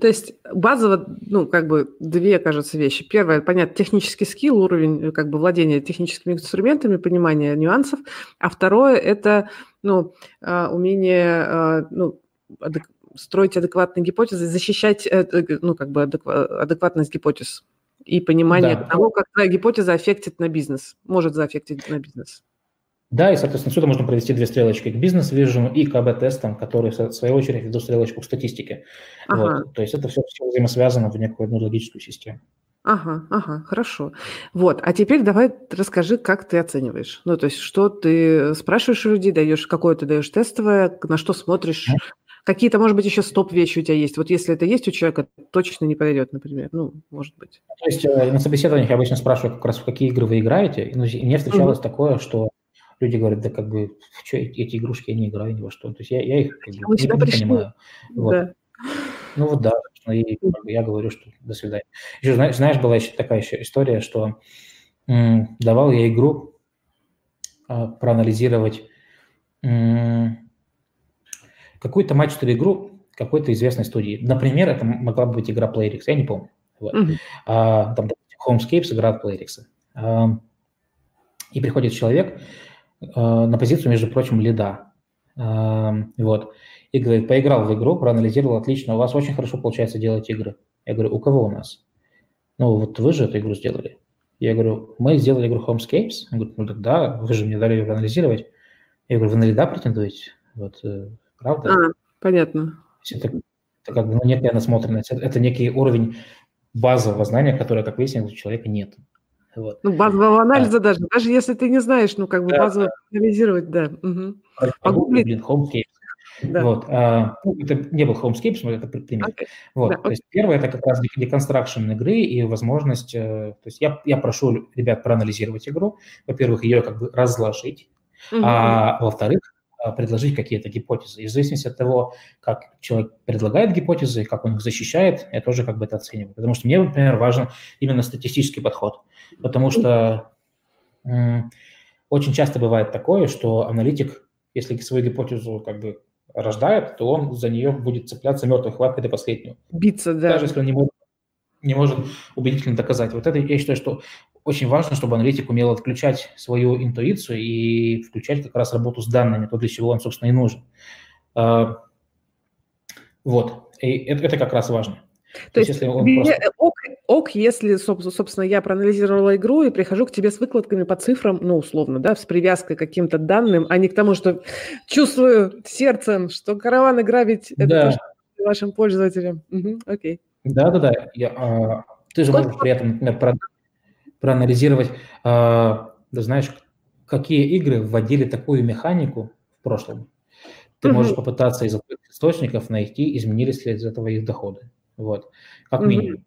То есть базово, ну, как бы две, кажется, вещи. Первое, понятно, технический скилл, уровень как бы владения техническими инструментами, понимание нюансов. А второе – это, ну, а, умение, а, ну, строить адекватные гипотезы, защищать, э, ну, как бы адекватность гипотез и понимание да. того, как твоя гипотеза аффектит на бизнес, может заэффектить на бизнес. Да, и, соответственно, сюда можно провести две стрелочки к бизнес-вижену и к АБ-тестам, которые, в свою очередь, ведут стрелочку к статистике. Ага. Вот. То есть это все, все взаимосвязано в некую одну логическую систему. Ага, ага, хорошо. Вот, а теперь давай расскажи, как ты оцениваешь. Ну, то есть, что ты спрашиваешь у людей, даешь, какое ты даешь тестовое, на что смотришь. Какие-то, может быть, еще стоп-вещи у тебя есть. Вот если это есть у человека, точно не подойдет, например. Ну, может быть. То есть э, на собеседованиях я обычно спрашиваю как раз, в какие игры вы играете. Ну, и мне встречалось mm-hmm. такое, что люди говорят, да как бы, что эти игрушки, я не играю ни во что. То есть я, я их как бы, не, не понимаю. Вот. Да. Ну вот да, и я говорю, что до свидания. Еще, знаешь, знаешь, была еще такая еще история, что м, давал я игру а, проанализировать м, какую-то матчную игру какой-то известной студии. Например, это могла быть игра Playrix, я не помню. Вот. Mm-hmm. А, там Homescapes игра Playrix. А, и приходит человек, Э, на позицию, между прочим, лида. Эм, вот. И говорит, поиграл в игру, проанализировал, отлично, у вас очень хорошо получается делать игры. Я говорю, у кого у нас? Ну, вот вы же эту игру сделали. Я говорю, мы сделали игру Homescapes. Он говорит, ну так да, вы же мне дали ее проанализировать. Я говорю, вы на лида претендуете? Вот, э, правда? А, понятно. Это, это как бы ну, некая насмотренность, это, это некий уровень базового знания, которое, как выяснилось, у человека нет. Вот. Ну, базового анализа да. даже, даже если ты не знаешь, ну, как бы да, базово да. анализировать, да. Угу. Погугли, блин, Homescapes. Да. Вот. А, ну, это не был Homescapes, но это пример. Okay. Вот. Да, okay. То есть первое – это как раз deconstruction игры и возможность… Э, то есть я, я прошу ребят проанализировать игру. Во-первых, ее как бы разложить. Угу. А во-вторых, а, предложить какие-то гипотезы. И в зависимости от того, как человек предлагает гипотезы, как он их защищает, я тоже как бы это оцениваю. Потому что мне, например, важен именно статистический подход. Потому что очень часто бывает такое, что аналитик, если свою гипотезу как бы рождает, то он за нее будет цепляться мертвой хваткой до последнего. Биться, да. Даже если он не может, не может убедительно доказать. Вот это я считаю, что очень важно, чтобы аналитик умел отключать свою интуицию и включать как раз работу с данными, то, для чего он, собственно, и нужен. А, вот, и это, это как раз важно. То, То есть, если он просто... ок, ок, если, собственно, я проанализировала игру и прихожу к тебе с выкладками по цифрам, ну, условно, да, с привязкой к каким-то данным, а не к тому, что чувствую сердцем, что караваны грабить да. это то, вашим пользователям. Угу, окей. Да-да-да. а, ты же можешь при этом, например, проанализировать, э, знаешь, какие игры вводили такую механику в прошлом. Ты mm-hmm. можешь попытаться из источников найти, изменились ли из этого их доходы. Вот, как минимум.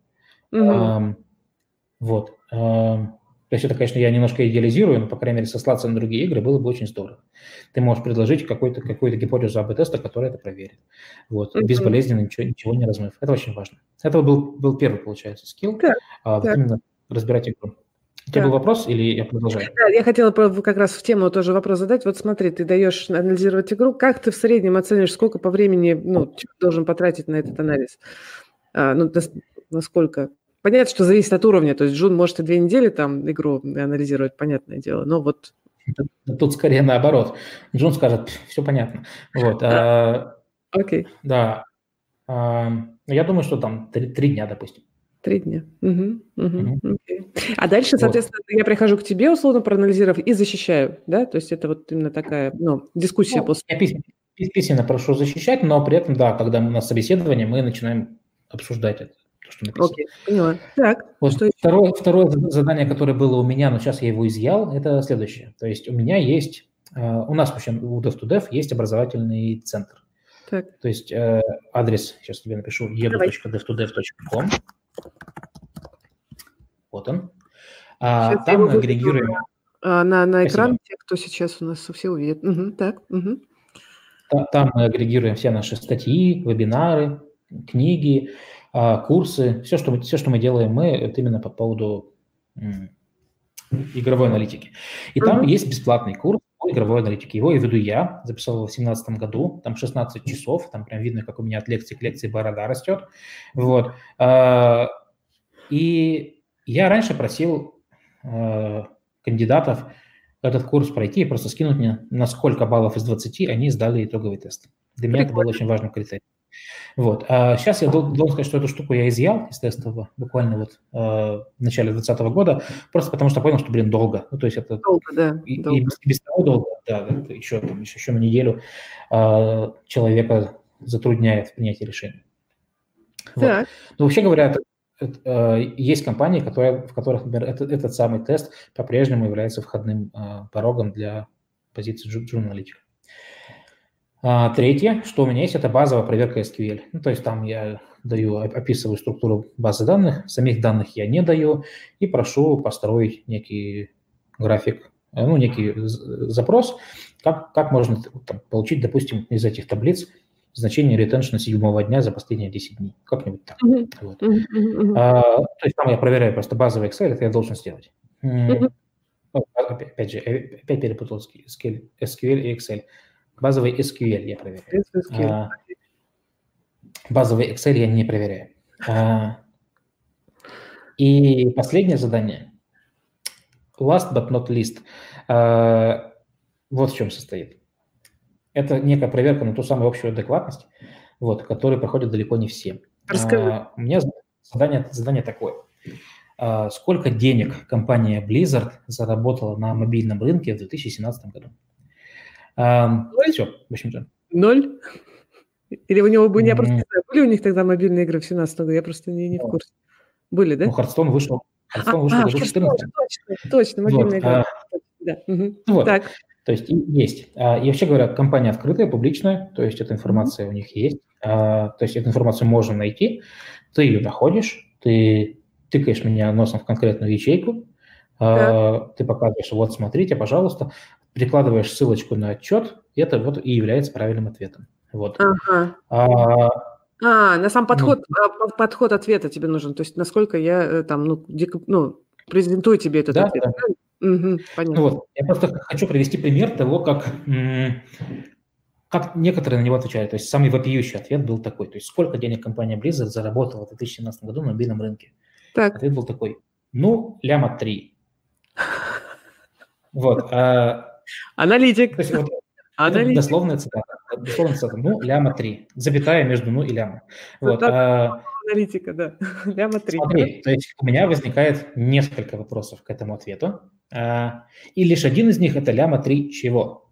Mm-hmm. Э, вот. Э, то есть это, конечно, я немножко идеализирую, но, по крайней мере, сослаться на другие игры было бы очень здорово. Ты можешь предложить какую-то какую гипотезу АБ-теста, которая это проверит. Вот, mm-hmm. безболезненно, ничего, ничего не размыв. Это очень важно. Это был, был первый, получается, скилл. Да, а, вот именно разбирать игру. У тебя да. был вопрос или я продолжаю? Да, я хотела как раз в тему тоже вопрос задать. Вот смотри, ты даешь анализировать игру. Как ты в среднем оценишь, сколько по времени ну, должен потратить на этот анализ? А, ну, насколько? Понятно, что зависит от уровня. То есть Джун может и две недели там игру анализировать, понятное дело. Но вот... Тут скорее наоборот. Джун скажет, все понятно. Вот. А, Окей. Да. А, я думаю, что там три дня, допустим. Три дня. Угу, угу, угу. Okay. А дальше, соответственно, вот. я прихожу к тебе, условно проанализировав, и защищаю, да? То есть это вот именно такая, ну, дискуссия ну, после... Я письменно, письменно прошу защищать, но при этом, да, когда у нас собеседование, мы начинаем обсуждать это, то, что написано. Окей, поняла. Так, вот что второе, еще? второе задание, которое было у меня, но сейчас я его изъял, это следующее. То есть у меня есть, э, у нас вообще у dev2dev есть образовательный центр. Так. То есть э, адрес, сейчас тебе напишу, edu.dev2dev.com. Вот он. А, там мы агрегируем... А, на, на экран те, кто сейчас у нас все увидит. Угу, так, угу. Там мы агрегируем все наши статьи, вебинары, книги, а, курсы. Все что, мы, все, что мы делаем, мы это именно по поводу игровой аналитики. И там mm есть бесплатный курс игровой аналитике. Его я веду я, записал его в 2017 году, там 16 часов, там прям видно, как у меня от лекции к лекции борода растет. Вот. А, и я раньше просил э, кандидатов этот курс пройти и просто скинуть мне, на сколько баллов из 20 они сдали итоговый тест. Для меня это был очень важным критерием. Вот. А сейчас я должен сказать, что эту штуку я изъял из тестового буквально вот э, в начале 2020 года, просто потому что понял, что, блин, долго. Ну, то есть это... Долго, да. И, долго. и, без, того долго, да, это еще, там, еще, еще на неделю э, человека затрудняет в принятии решения. Вот. Но вообще говоря, это Э, есть компании, которые, в которых, например, этот, этот самый тест по-прежнему является входным э, порогом для позиции журналистика. А, третье, что у меня есть, это базовая проверка SQL. Ну, то есть там я даю, описываю структуру базы данных, самих данных я не даю и прошу построить некий график, э, ну, некий запрос, как, как можно там, получить, допустим, из этих таблиц значение ретеншна седьмого дня за последние 10 дней. Как-нибудь так. Uh-huh. Вот. Uh-huh. А, то есть там я проверяю просто базовый Excel, это я должен сделать. Uh-huh. Опять же, опять перепутал SQL и Excel. Базовый SQL я проверяю. А, базовый Excel я не проверяю. А, и последнее задание. Last but not least. А, вот в чем состоит. Это некая проверка на ту самую общую адекватность, вот, которую проходят далеко не все. А, у меня задание, задание такое. а, сколько денег компания Blizzard заработала на мобильном рынке в 2017 году. А, Все, в общем-то. Ноль? Или у него были, я просто не знаю, были у них тогда мобильные игры в 17 году, я просто не, не в курсе. Были, да? Ну, Хардстон вышел, Хардстон вышел а, в 2014. Точно, точно, мобильная вот, игра. А, да. Угу. Вот. Так. То есть есть. А, и вообще говоря, компания открытая, публичная, то есть эта информация у них есть. А, то есть эту информацию можно найти. Ты ее находишь, ты тыкаешь меня носом в конкретную ячейку, а, ты показываешь, вот смотрите, пожалуйста, прикладываешь ссылочку на отчет, это вот и является правильным ответом. Вот. Ага. А, а, на сам подход, ну, подход ответа тебе нужен. То есть насколько я э, там, ну, дик, ну презентую тебе этот да, ответ. Да. Угу, понятно. Ну, вот. Я просто хочу привести пример того, как, как некоторые на него отвечают. То есть самый вопиющий ответ был такой. То есть сколько денег компания Blizzard заработала в 2017 году на мобильном рынке? Так. Ответ был такой. Ну, ляма 3. Вот. А, Аналитик. То есть, вот, Аналитик. Дословная цитата. Дословная цитата. Ну, ляма 3. Запятая между ну и ляма. Вот. вот а, аналитика, да. Ляма 3. Смотри, то есть у меня возникает несколько вопросов к этому ответу. А, и лишь один из них – это ляма 3 чего?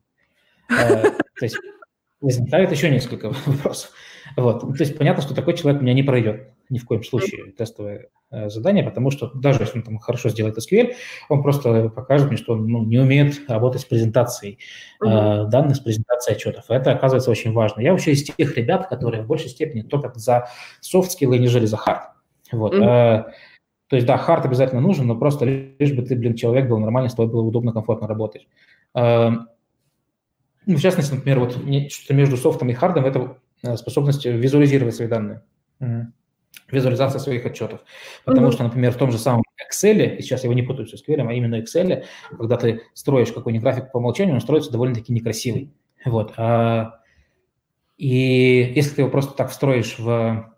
А, то есть возникает еще несколько вопросов. Вот. То есть понятно, что такой человек у меня не пройдет ни в коем случае тестовое э, задание, потому что даже если он там хорошо сделает SQL, он просто покажет мне, что он ну, не умеет работать с презентацией uh-huh. данных, с презентацией отчетов. Это оказывается очень важно. Я вообще из тех ребят, которые в большей степени топят за skills, нежели за hard. Вот. Uh-huh. То есть, да, хард обязательно нужен, но просто лишь бы ты, блин, человек был нормальный, с тобой было удобно, комфортно работать. Ну, в частности, например, вот что-то между софтом и хардом – это способность визуализировать свои данные визуализация своих отчетов. Потому mm-hmm. что, например, в том же самом Excel, и сейчас я его не путаю с SQL, а именно Excel, когда ты строишь какой-нибудь график по умолчанию, он строится довольно-таки некрасивый. Вот. А, и если ты его просто так встроишь в,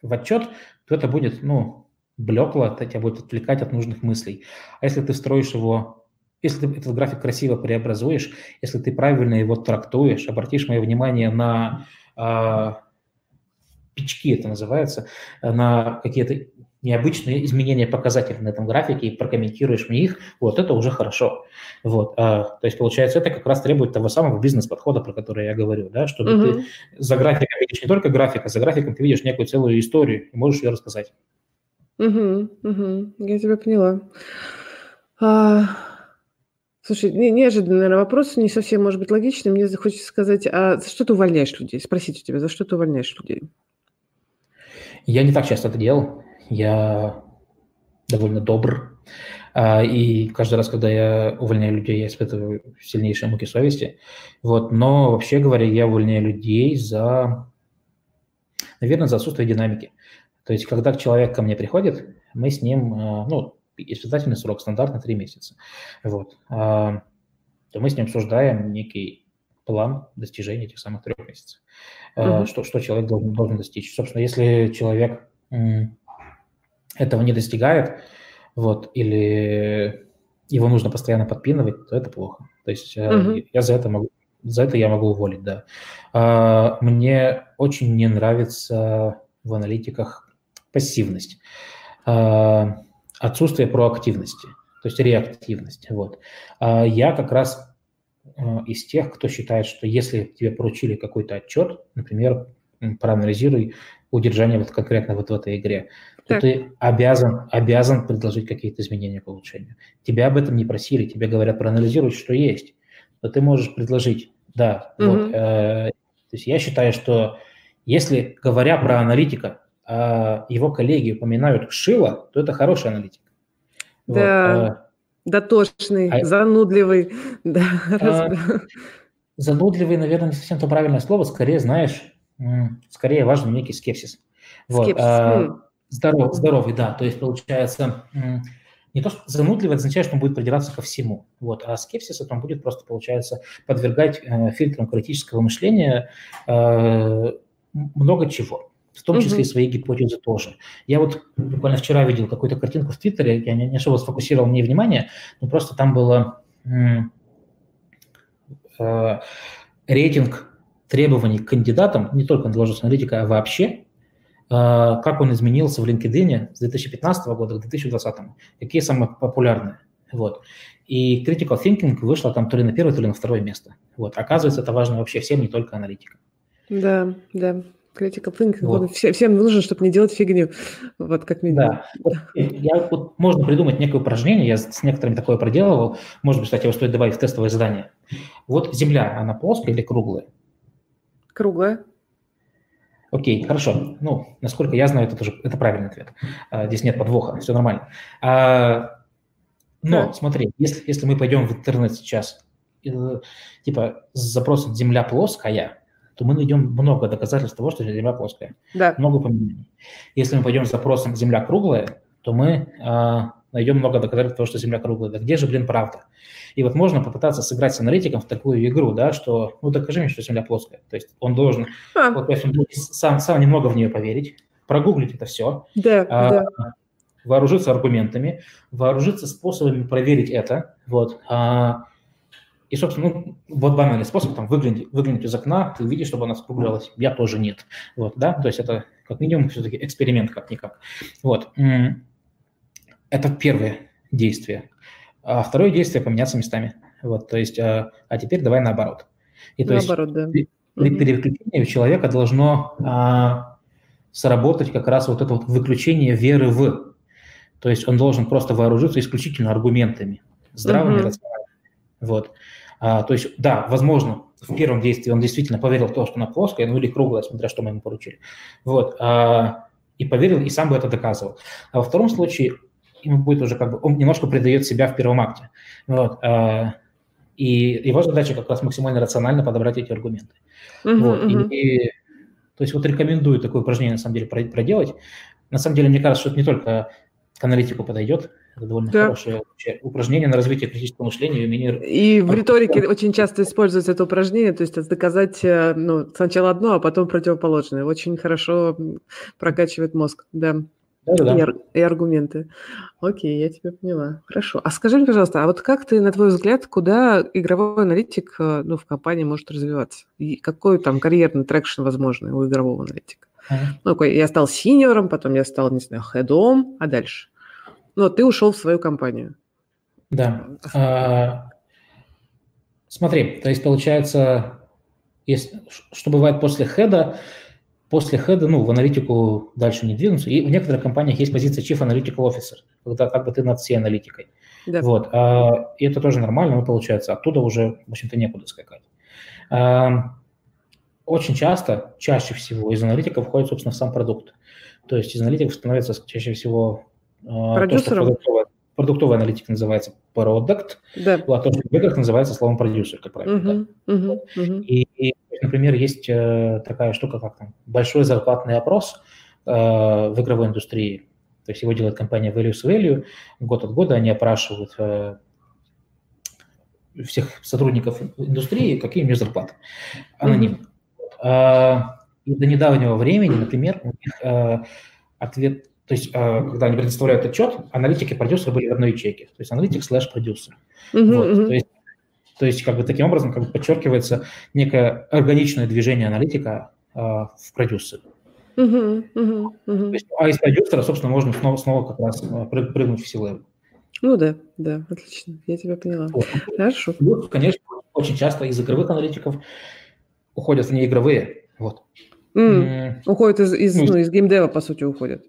в отчет, то это будет, ну, блекло, это тебя будет отвлекать от нужных мыслей. А если ты встроишь его, если ты этот график красиво преобразуешь, если ты правильно его трактуешь, обратишь мое внимание на а, пички это называется, э, на какие-то необычные изменения показателей на этом графике и прокомментируешь мне их, вот это уже хорошо. Вот, а, то есть, получается, это как раз требует того самого бизнес-подхода, про который я говорю, да, чтобы угу. ты за графиком видишь не только график, а за графиком ты видишь некую целую историю и можешь ее рассказать. Угу, угу, я тебя поняла. А, слушай, не, неожиданный наверное, вопрос, не совсем, может быть, логичный. Мне хочется сказать, а за что ты увольняешь людей? Спросить у тебя, за что ты увольняешь людей? Я не так часто это делал. Я довольно добр. А, и каждый раз, когда я увольняю людей, я испытываю сильнейшие муки совести. Вот. Но вообще говоря, я увольняю людей за, наверное, за отсутствие динамики. То есть, когда человек ко мне приходит, мы с ним, а, ну, испытательный срок стандартно 3 месяца. Вот. А, то мы с ним обсуждаем некий план достижения этих самых трех месяцев uh-huh. что, что человек должен, должен достичь. Собственно, если человек этого не достигает, вот, или его нужно постоянно подпинывать, то это плохо. То есть uh-huh. я за это могу, за это я могу уволить, да. А, мне очень не нравится в аналитиках пассивность, а, отсутствие проактивности, то есть реактивность. Вот. Я как раз Э, из тех, кто считает, что если тебе поручили какой-то отчет, например, проанализируй удержание вот конкретно вот в этой игре, то ты обязан, обязан предложить какие-то изменения по улучшению. Тебя об этом не просили, тебе говорят проанализировать, что есть, но ты можешь предложить, да, угу. вот. Э, то есть я считаю, что если, говоря про аналитика, э, его коллеги упоминают Шила, то это хороший аналитик. Да. Вот, э, Дотошный, а... занудливый. Да, а... Занудливый, наверное, не совсем то правильное слово. Скорее, знаешь, скорее важен некий скепсис. Вот. Скепсис. А, здоров, здоровый, да. То есть, получается, не то, что занудливый означает, что он будет придираться ко всему. Вот. А скепсис это он будет просто, получается, подвергать э, фильтрам критического мышления э, много чего в том числе и свои гипотезы тоже. Я вот буквально вчера видел какую-то картинку в Твиттере, я не, не особо сфокусировал мне внимание, но просто там было э, рейтинг требований к кандидатам, не только на должность аналитика, а вообще, как он изменился в LinkedIn с 2015 года к 2020. Какие самые популярные. Вот. И critical thinking вышла там то ли на первое, то ли на второе место. Вот. Оказывается, это важно вообще всем, не только аналитикам. Да, да. Critical thinking, вот. все, всем нужен, чтобы не делать фигню, вот как минимум. Да, вот, я, вот, можно придумать некое упражнение, я с некоторыми такое проделывал, может быть, кстати, его стоит добавить в тестовое задание. Вот Земля, она плоская или круглая? Круглая. Окей, хорошо. Ну, насколько я знаю, это тоже это правильный ответ. А, здесь нет подвоха, все нормально. А, но да. смотри, если, если мы пойдем в интернет сейчас, э, типа с запросом «Земля плоская», то мы найдем много доказательств того, что Земля плоская. Да. Много упоминаний. Если мы пойдем с запросом «Земля круглая», то мы э, найдем много доказательств того, что Земля круглая. Да где же, блин, правда? И вот можно попытаться сыграть с аналитиком в такую игру, да, что, ну, докажи мне, что Земля плоская. То есть он должен, а. вот, то есть он должен сам, сам немного в нее поверить, прогуглить это все, да, а, да. вооружиться аргументами, вооружиться способами проверить это, вот, а, и, собственно, ну, вот банальный способ, там, выглянуть, выглянуть из окна, ты видишь, чтобы она скруглялась, я тоже нет. Вот, да, то есть это как минимум все-таки эксперимент как-никак. Вот. Это первое действие. А второе действие – поменяться местами. Вот, то есть, а, а теперь давай наоборот. И, то наоборот, есть, да. При, при переключении у человека должно а, сработать как раз вот это вот выключение веры в. То есть он должен просто вооружиться исключительно аргументами, здравыми, uh-huh. рациональными. Вот. А, то есть, да, возможно, в первом действии он действительно поверил в то, что она плоская, ну или круглая, смотря что мы ему поручили. Вот. А, и поверил, и сам бы это доказывал. А во втором случае ему будет уже как бы, он немножко предает себя в первом акте. Вот. А, и его задача как раз максимально рационально подобрать эти аргументы. Uh-huh, вот. uh-huh. И, то есть вот рекомендую такое упражнение на самом деле проделать. На самом деле, мне кажется, что это не только к аналитику подойдет, это довольно да. хорошее упражнение на развитие критического мышления и умение... И в риторике очень часто используется это упражнение, то есть доказать э, ну, сначала одно, а потом противоположное. Очень хорошо прокачивает мозг, да. Да, да, да. И, и аргументы. Окей, я тебя поняла. Хорошо. А скажи мне, пожалуйста, а вот как ты, на твой взгляд, куда игровой аналитик э, ну, в компании может развиваться? И какой там карьерный traction возможный у игрового аналитика? Uh-huh. Ну, я стал senior ом, потом я стал, не знаю, head ом, а дальше? Ну, ты ушел в свою компанию. Да. А, смотри, то есть получается, если, что бывает после хеда, после хеда, ну, в аналитику дальше не двинуться. И в некоторых компаниях есть позиция Chief Analytical Officer, когда как бы ты над всей аналитикой. Да. Вот. А, и это тоже нормально, но получается, оттуда уже, в общем-то, некуда скакать. А, очень часто, чаще всего из аналитиков входит, собственно, в сам продукт. То есть из аналитиков становится чаще всего продюсером? То, продуктовая, продуктовая аналитика называется product, да. а то, что в играх называется словом продюсер, как правило. Uh-huh, да. uh-huh, uh-huh. И, и, например, есть э, такая штука, как там большой зарплатный опрос э, в игровой индустрии. То есть его делает компания Values Value. Год от года они опрашивают э, всех сотрудников индустрии, какие у них зарплаты. Анонимно. Uh-huh. И до недавнего времени, например, у них э, ответ то есть, а, когда они предоставляют отчет, аналитики и продюсеры были в одной ячейке. То есть, аналитик слэш продюсер. Вот. То, есть, то есть, как бы таким образом как бы подчеркивается некое органичное движение аналитика а, в продюсер. Uh-huh, uh-huh, uh-huh. То есть, а из продюсера, собственно, можно снова, снова как раз а, прыгнуть в силу. Ну да, да, отлично, я тебя поняла. Вот. Хорошо. Плюс, конечно, очень часто из игровых аналитиков уходят в неигровые. Вот. Mm. Mm. Уходят из, из, ну, ну, из геймдева, по сути, уходят.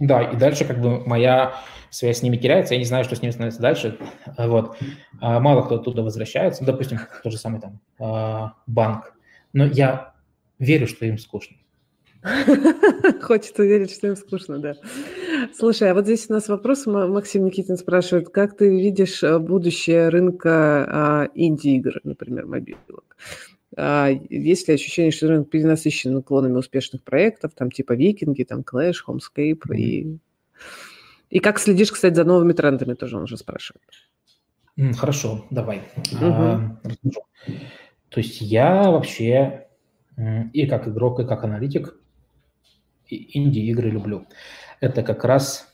Да, и дальше как бы моя связь с ними теряется, я не знаю, что с ними становится дальше. Вот. А мало кто оттуда возвращается, допустим, тот же самый там а, банк. Но я верю, что им скучно. Хочется верить, что им скучно, да. Слушай, а вот здесь у нас вопрос, Максим Никитин спрашивает, как ты видишь э, будущее рынка а, инди-игр, например, мобилок? А, есть ли ощущение, что рынок перенасыщен клонами успешных проектов, там типа Викинги, там Clash, Homescape mm-hmm. и... И как следишь, кстати, за новыми трендами, тоже он уже спрашивает. Хорошо, давай. Угу. А, То есть я вообще и как игрок, и как аналитик инди-игры люблю. Это как раз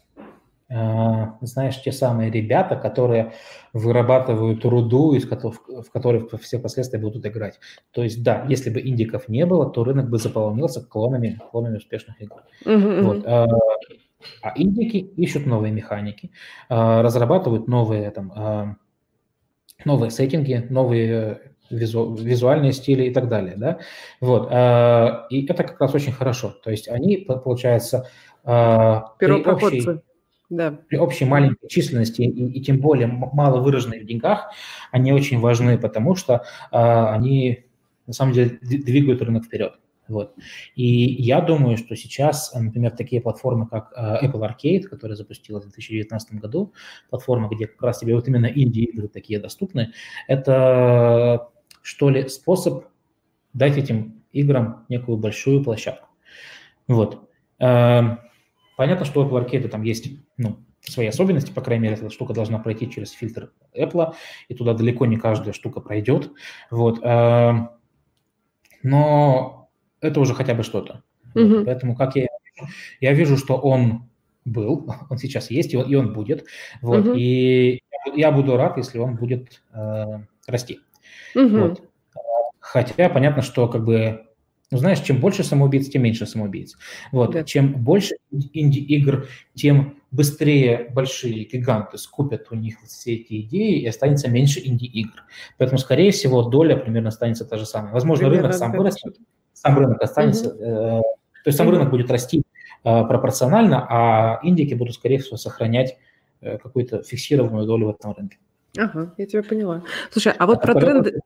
знаешь, те самые ребята, которые вырабатывают руду, из которых, в которой все последствия будут играть. То есть, да, если бы индиков не было, то рынок бы заполнился клонами, клонами успешных игр. Uh-huh. Вот. А индики ищут новые механики, разрабатывают новые, там, новые сеттинги, новые визу, визуальные стили и так далее. Да? Вот. И это как раз очень хорошо. То есть они, получается, общей, да. при общей маленькой численности и, и тем более мало выраженной в деньгах, они очень важны, потому что они на самом деле двигают рынок вперед. Вот. И я думаю, что сейчас, например, такие платформы, как э, Apple Arcade, которая запустилась в 2019 году, платформа, где как раз тебе вот именно инди-игры такие доступны, это, что ли, способ дать этим играм некую большую площадку. Вот. Понятно, что у Apple Arcade там есть ну, свои особенности, по крайней мере, эта штука должна пройти через фильтр Apple, и туда далеко не каждая штука пройдет. Вот. Эм, но это уже хотя бы что-то. Mm-hmm. Поэтому как я я вижу, что он был, он сейчас есть, и он, и он будет. Вот, mm-hmm. И я буду рад, если он будет э, расти. Mm-hmm. Вот. Хотя понятно, что как бы, ну знаешь, чем больше самоубийц, тем меньше самоубийц. Вот, yeah. чем больше инди-игр, тем быстрее большие гиганты скупят у них все эти идеи, и останется меньше инди-игр. Поэтому, скорее всего, доля примерно останется та же самая. Возможно, примерно рынок сам вырастет, сам рынок останется, mm-hmm. то есть сам mm-hmm. рынок будет расти э, пропорционально, а индики будут, скорее всего, сохранять э, какую-то фиксированную долю в этом рынке. Ага, я тебя поняла. Слушай, а вот а про тренды...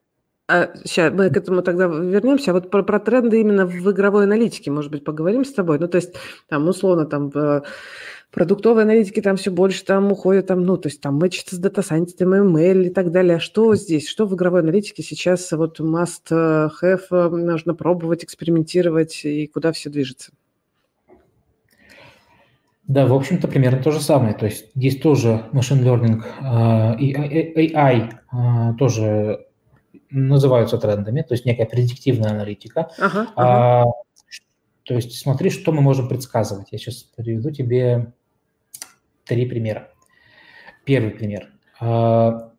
А, сейчас мы к этому тогда вернемся. А вот про, про тренды именно в игровой аналитике, может быть, поговорим с тобой. Ну, то есть, там, условно, там, продуктовые аналитики там все больше там уходят, там, ну, то есть там мэчится с дата-сайентистом, ML и так далее. А что здесь? Что в игровой аналитике сейчас вот must have, э, нужно пробовать, экспериментировать и куда все движется? Да, в общем-то, примерно то же самое. То есть здесь тоже machine learning э, и AI э, тоже называются трендами, то есть некая предиктивная аналитика. Ага, ага. А, то есть смотри, что мы можем предсказывать. Я сейчас приведу тебе три примера. Первый пример. А,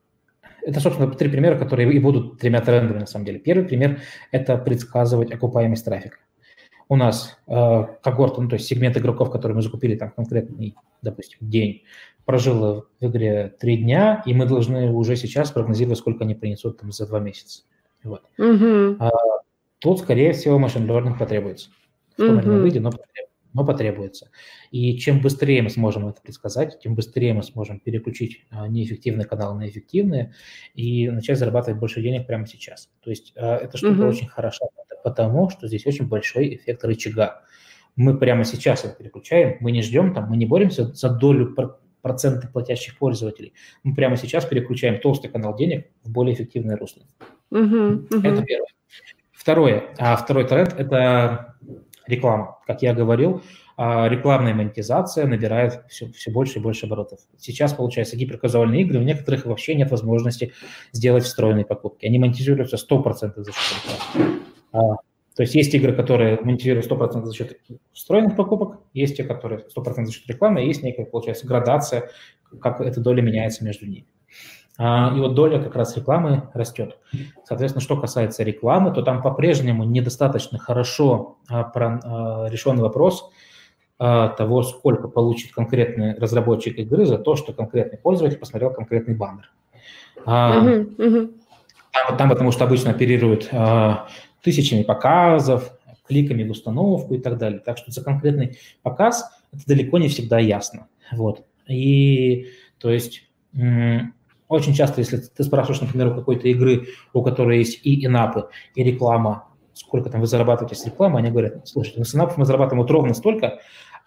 это, собственно, три примера, которые и будут тремя трендами на самом деле. Первый пример – это предсказывать окупаемость трафика. У нас э, когорта, ну, то есть сегмент игроков, которые мы закупили там конкретный, допустим, день, прожил в игре три дня, и мы должны уже сейчас прогнозировать, сколько они принесут там за два месяца. Вот. Mm-hmm. А, тут, скорее всего, машин learning потребуется. В том или ином виде, но потребуется но потребуется. И чем быстрее мы сможем это предсказать, тем быстрее мы сможем переключить а, неэффективные каналы на эффективные и начать зарабатывать больше денег прямо сейчас. То есть а, эта штука угу. очень хороша, потому что здесь очень большой эффект рычага. Мы прямо сейчас это переключаем, мы не ждем, там, мы не боремся за долю процента платящих пользователей. Мы прямо сейчас переключаем толстый канал денег в более эффективное русло. Угу, угу. Это первое. Второе. А второй тренд – это реклама. Как я говорил, а, рекламная монетизация набирает все, все больше и больше оборотов. Сейчас, получается, гиперказуальные игры, у некоторых вообще нет возможности сделать встроенные покупки. Они монетизируются 100% за счет рекламы. А, то есть есть игры, которые монетизируют 100% за счет встроенных покупок, есть те, которые 100% за счет рекламы, есть некая, получается, градация, как эта доля меняется между ними. А, и вот доля как раз рекламы растет. Соответственно, что касается рекламы, то там по-прежнему недостаточно хорошо а, а, решен вопрос того, сколько получит конкретный разработчик игры за то, что конкретный пользователь посмотрел конкретный баннер. Uh-huh, uh-huh. Там, там потому что обычно оперируют тысячами показов, кликами в установку и так далее. Так что за конкретный показ это далеко не всегда ясно. Вот. И то есть очень часто, если ты спрашиваешь, например, у какой-то игры, у которой есть и инапы, и реклама, сколько там вы зарабатываете с рекламой, они говорят, слушайте, ну с инапов мы зарабатываем вот ровно столько,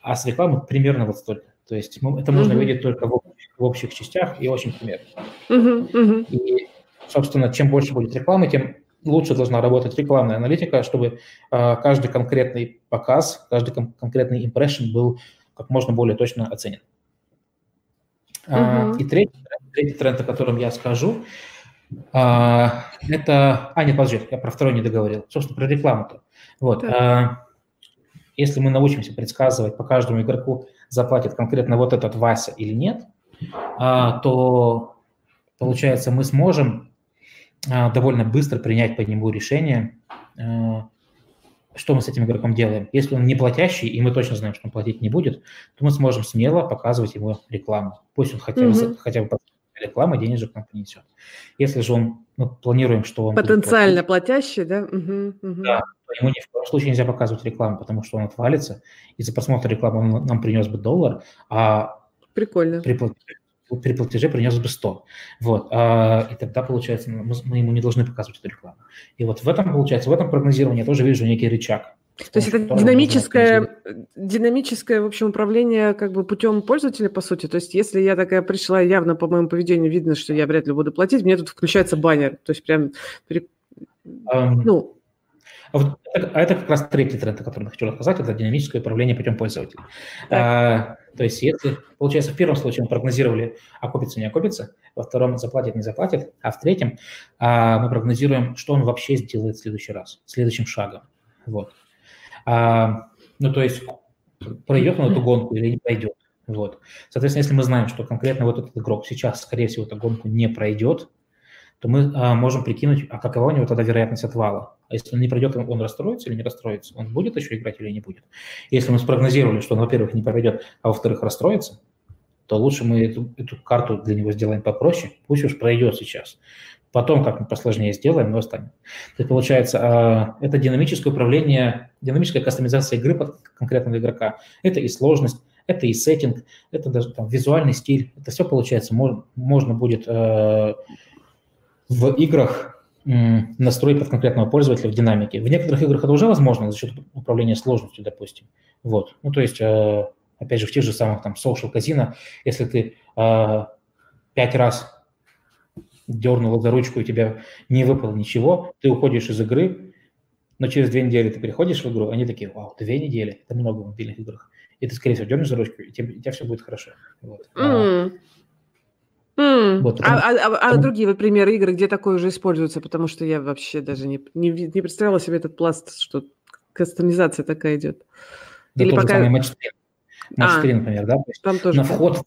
а с рекламы примерно вот столько. То есть мы, это можно uh-huh. видеть только в, в общих частях и очень примерно. Uh-huh, uh-huh. И, собственно, чем больше будет рекламы, тем лучше должна работать рекламная аналитика, чтобы э, каждый конкретный показ, каждый кон- конкретный impression был как можно более точно оценен. Uh-huh. И третий, третий тренд, о котором я скажу, а, это... А, нет, подожди, я про второй не договорил. Собственно, про рекламу-то. Вот. Да. Если мы научимся предсказывать по каждому игроку, заплатит конкретно вот этот Вася или нет, а, то, получается, мы сможем а, довольно быстро принять по нему решение, а, что мы с этим игроком делаем. Если он не платящий, и мы точно знаем, что он платить не будет, то мы сможем смело показывать ему рекламу. Пусть он хотя бы, mm-hmm. хотя бы реклама денежек нам принесет. Если же он, мы планируем, что он... Потенциально платящий, да? Угу, угу. Да, то ему ни в коем случае нельзя показывать рекламу, потому что он отвалится, и за просмотр рекламы он нам принес бы доллар, а Прикольно. При, при платеже принес бы 100. Вот. А, и тогда, получается, мы, ему не должны показывать эту рекламу. И вот в этом, получается, в этом прогнозировании я тоже вижу некий рычаг. То есть это динамическое, динамическое, в общем, управление как бы путем пользователя, по сути. То есть если я такая пришла, явно по моему поведению видно, что я вряд ли буду платить, мне тут включается баннер. То есть прям... Ну, а, вот это, а это как раз третий тренд, о котором я хочу рассказать, это динамическое управление путем пользователя. А, то есть, если, получается, в первом случае мы прогнозировали, окупится, не окупится, во втором заплатит, не заплатит, а в третьем а, мы прогнозируем, что он вообще сделает в следующий раз, следующим шагом. Вот. А, ну, то есть, пройдет он эту гонку или не пройдет. Вот. Соответственно, если мы знаем, что конкретно вот этот игрок сейчас, скорее всего, эту гонку не пройдет, то мы а, можем прикинуть, а какова у него тогда вероятность отвала. А если он не пройдет, он расстроится или не расстроится? Он будет еще играть или не будет? Если мы спрогнозировали, что он, во-первых, не пройдет, а во-вторых, расстроится, то лучше мы эту, эту карту для него сделаем попроще, пусть уж пройдет сейчас. Потом как-нибудь посложнее сделаем, но останем. То есть, получается, а, это динамическое управление, динамическая кастомизация игры под конкретного игрока. Это и сложность, это и сеттинг, это даже там, визуальный стиль. Это все, получается, можно, можно будет э, в играх настроить под конкретного пользователя в динамике. В некоторых играх это уже возможно за счет управления сложностью, допустим. Вот. Ну, то есть, э, опять же, в тех же самых там social казино, если ты э, пять раз дернул за ручку, и у тебя не выпало ничего, ты уходишь из игры, но через две недели ты переходишь в игру, они такие, вау, две недели, это много в мобильных играх. И ты, скорее всего, дернешь за ручку, и тебе, у тебя все будет хорошо. Вот. Mm. Mm. Вот, потому, а, а, а, а другие вот примеры игр, где такое уже используется? Потому что я вообще даже не, не, не представляла себе этот пласт, что кастомизация такая идет. Да Или пока... самый матч Матч а, 3, например, да? Там тоже на вход в,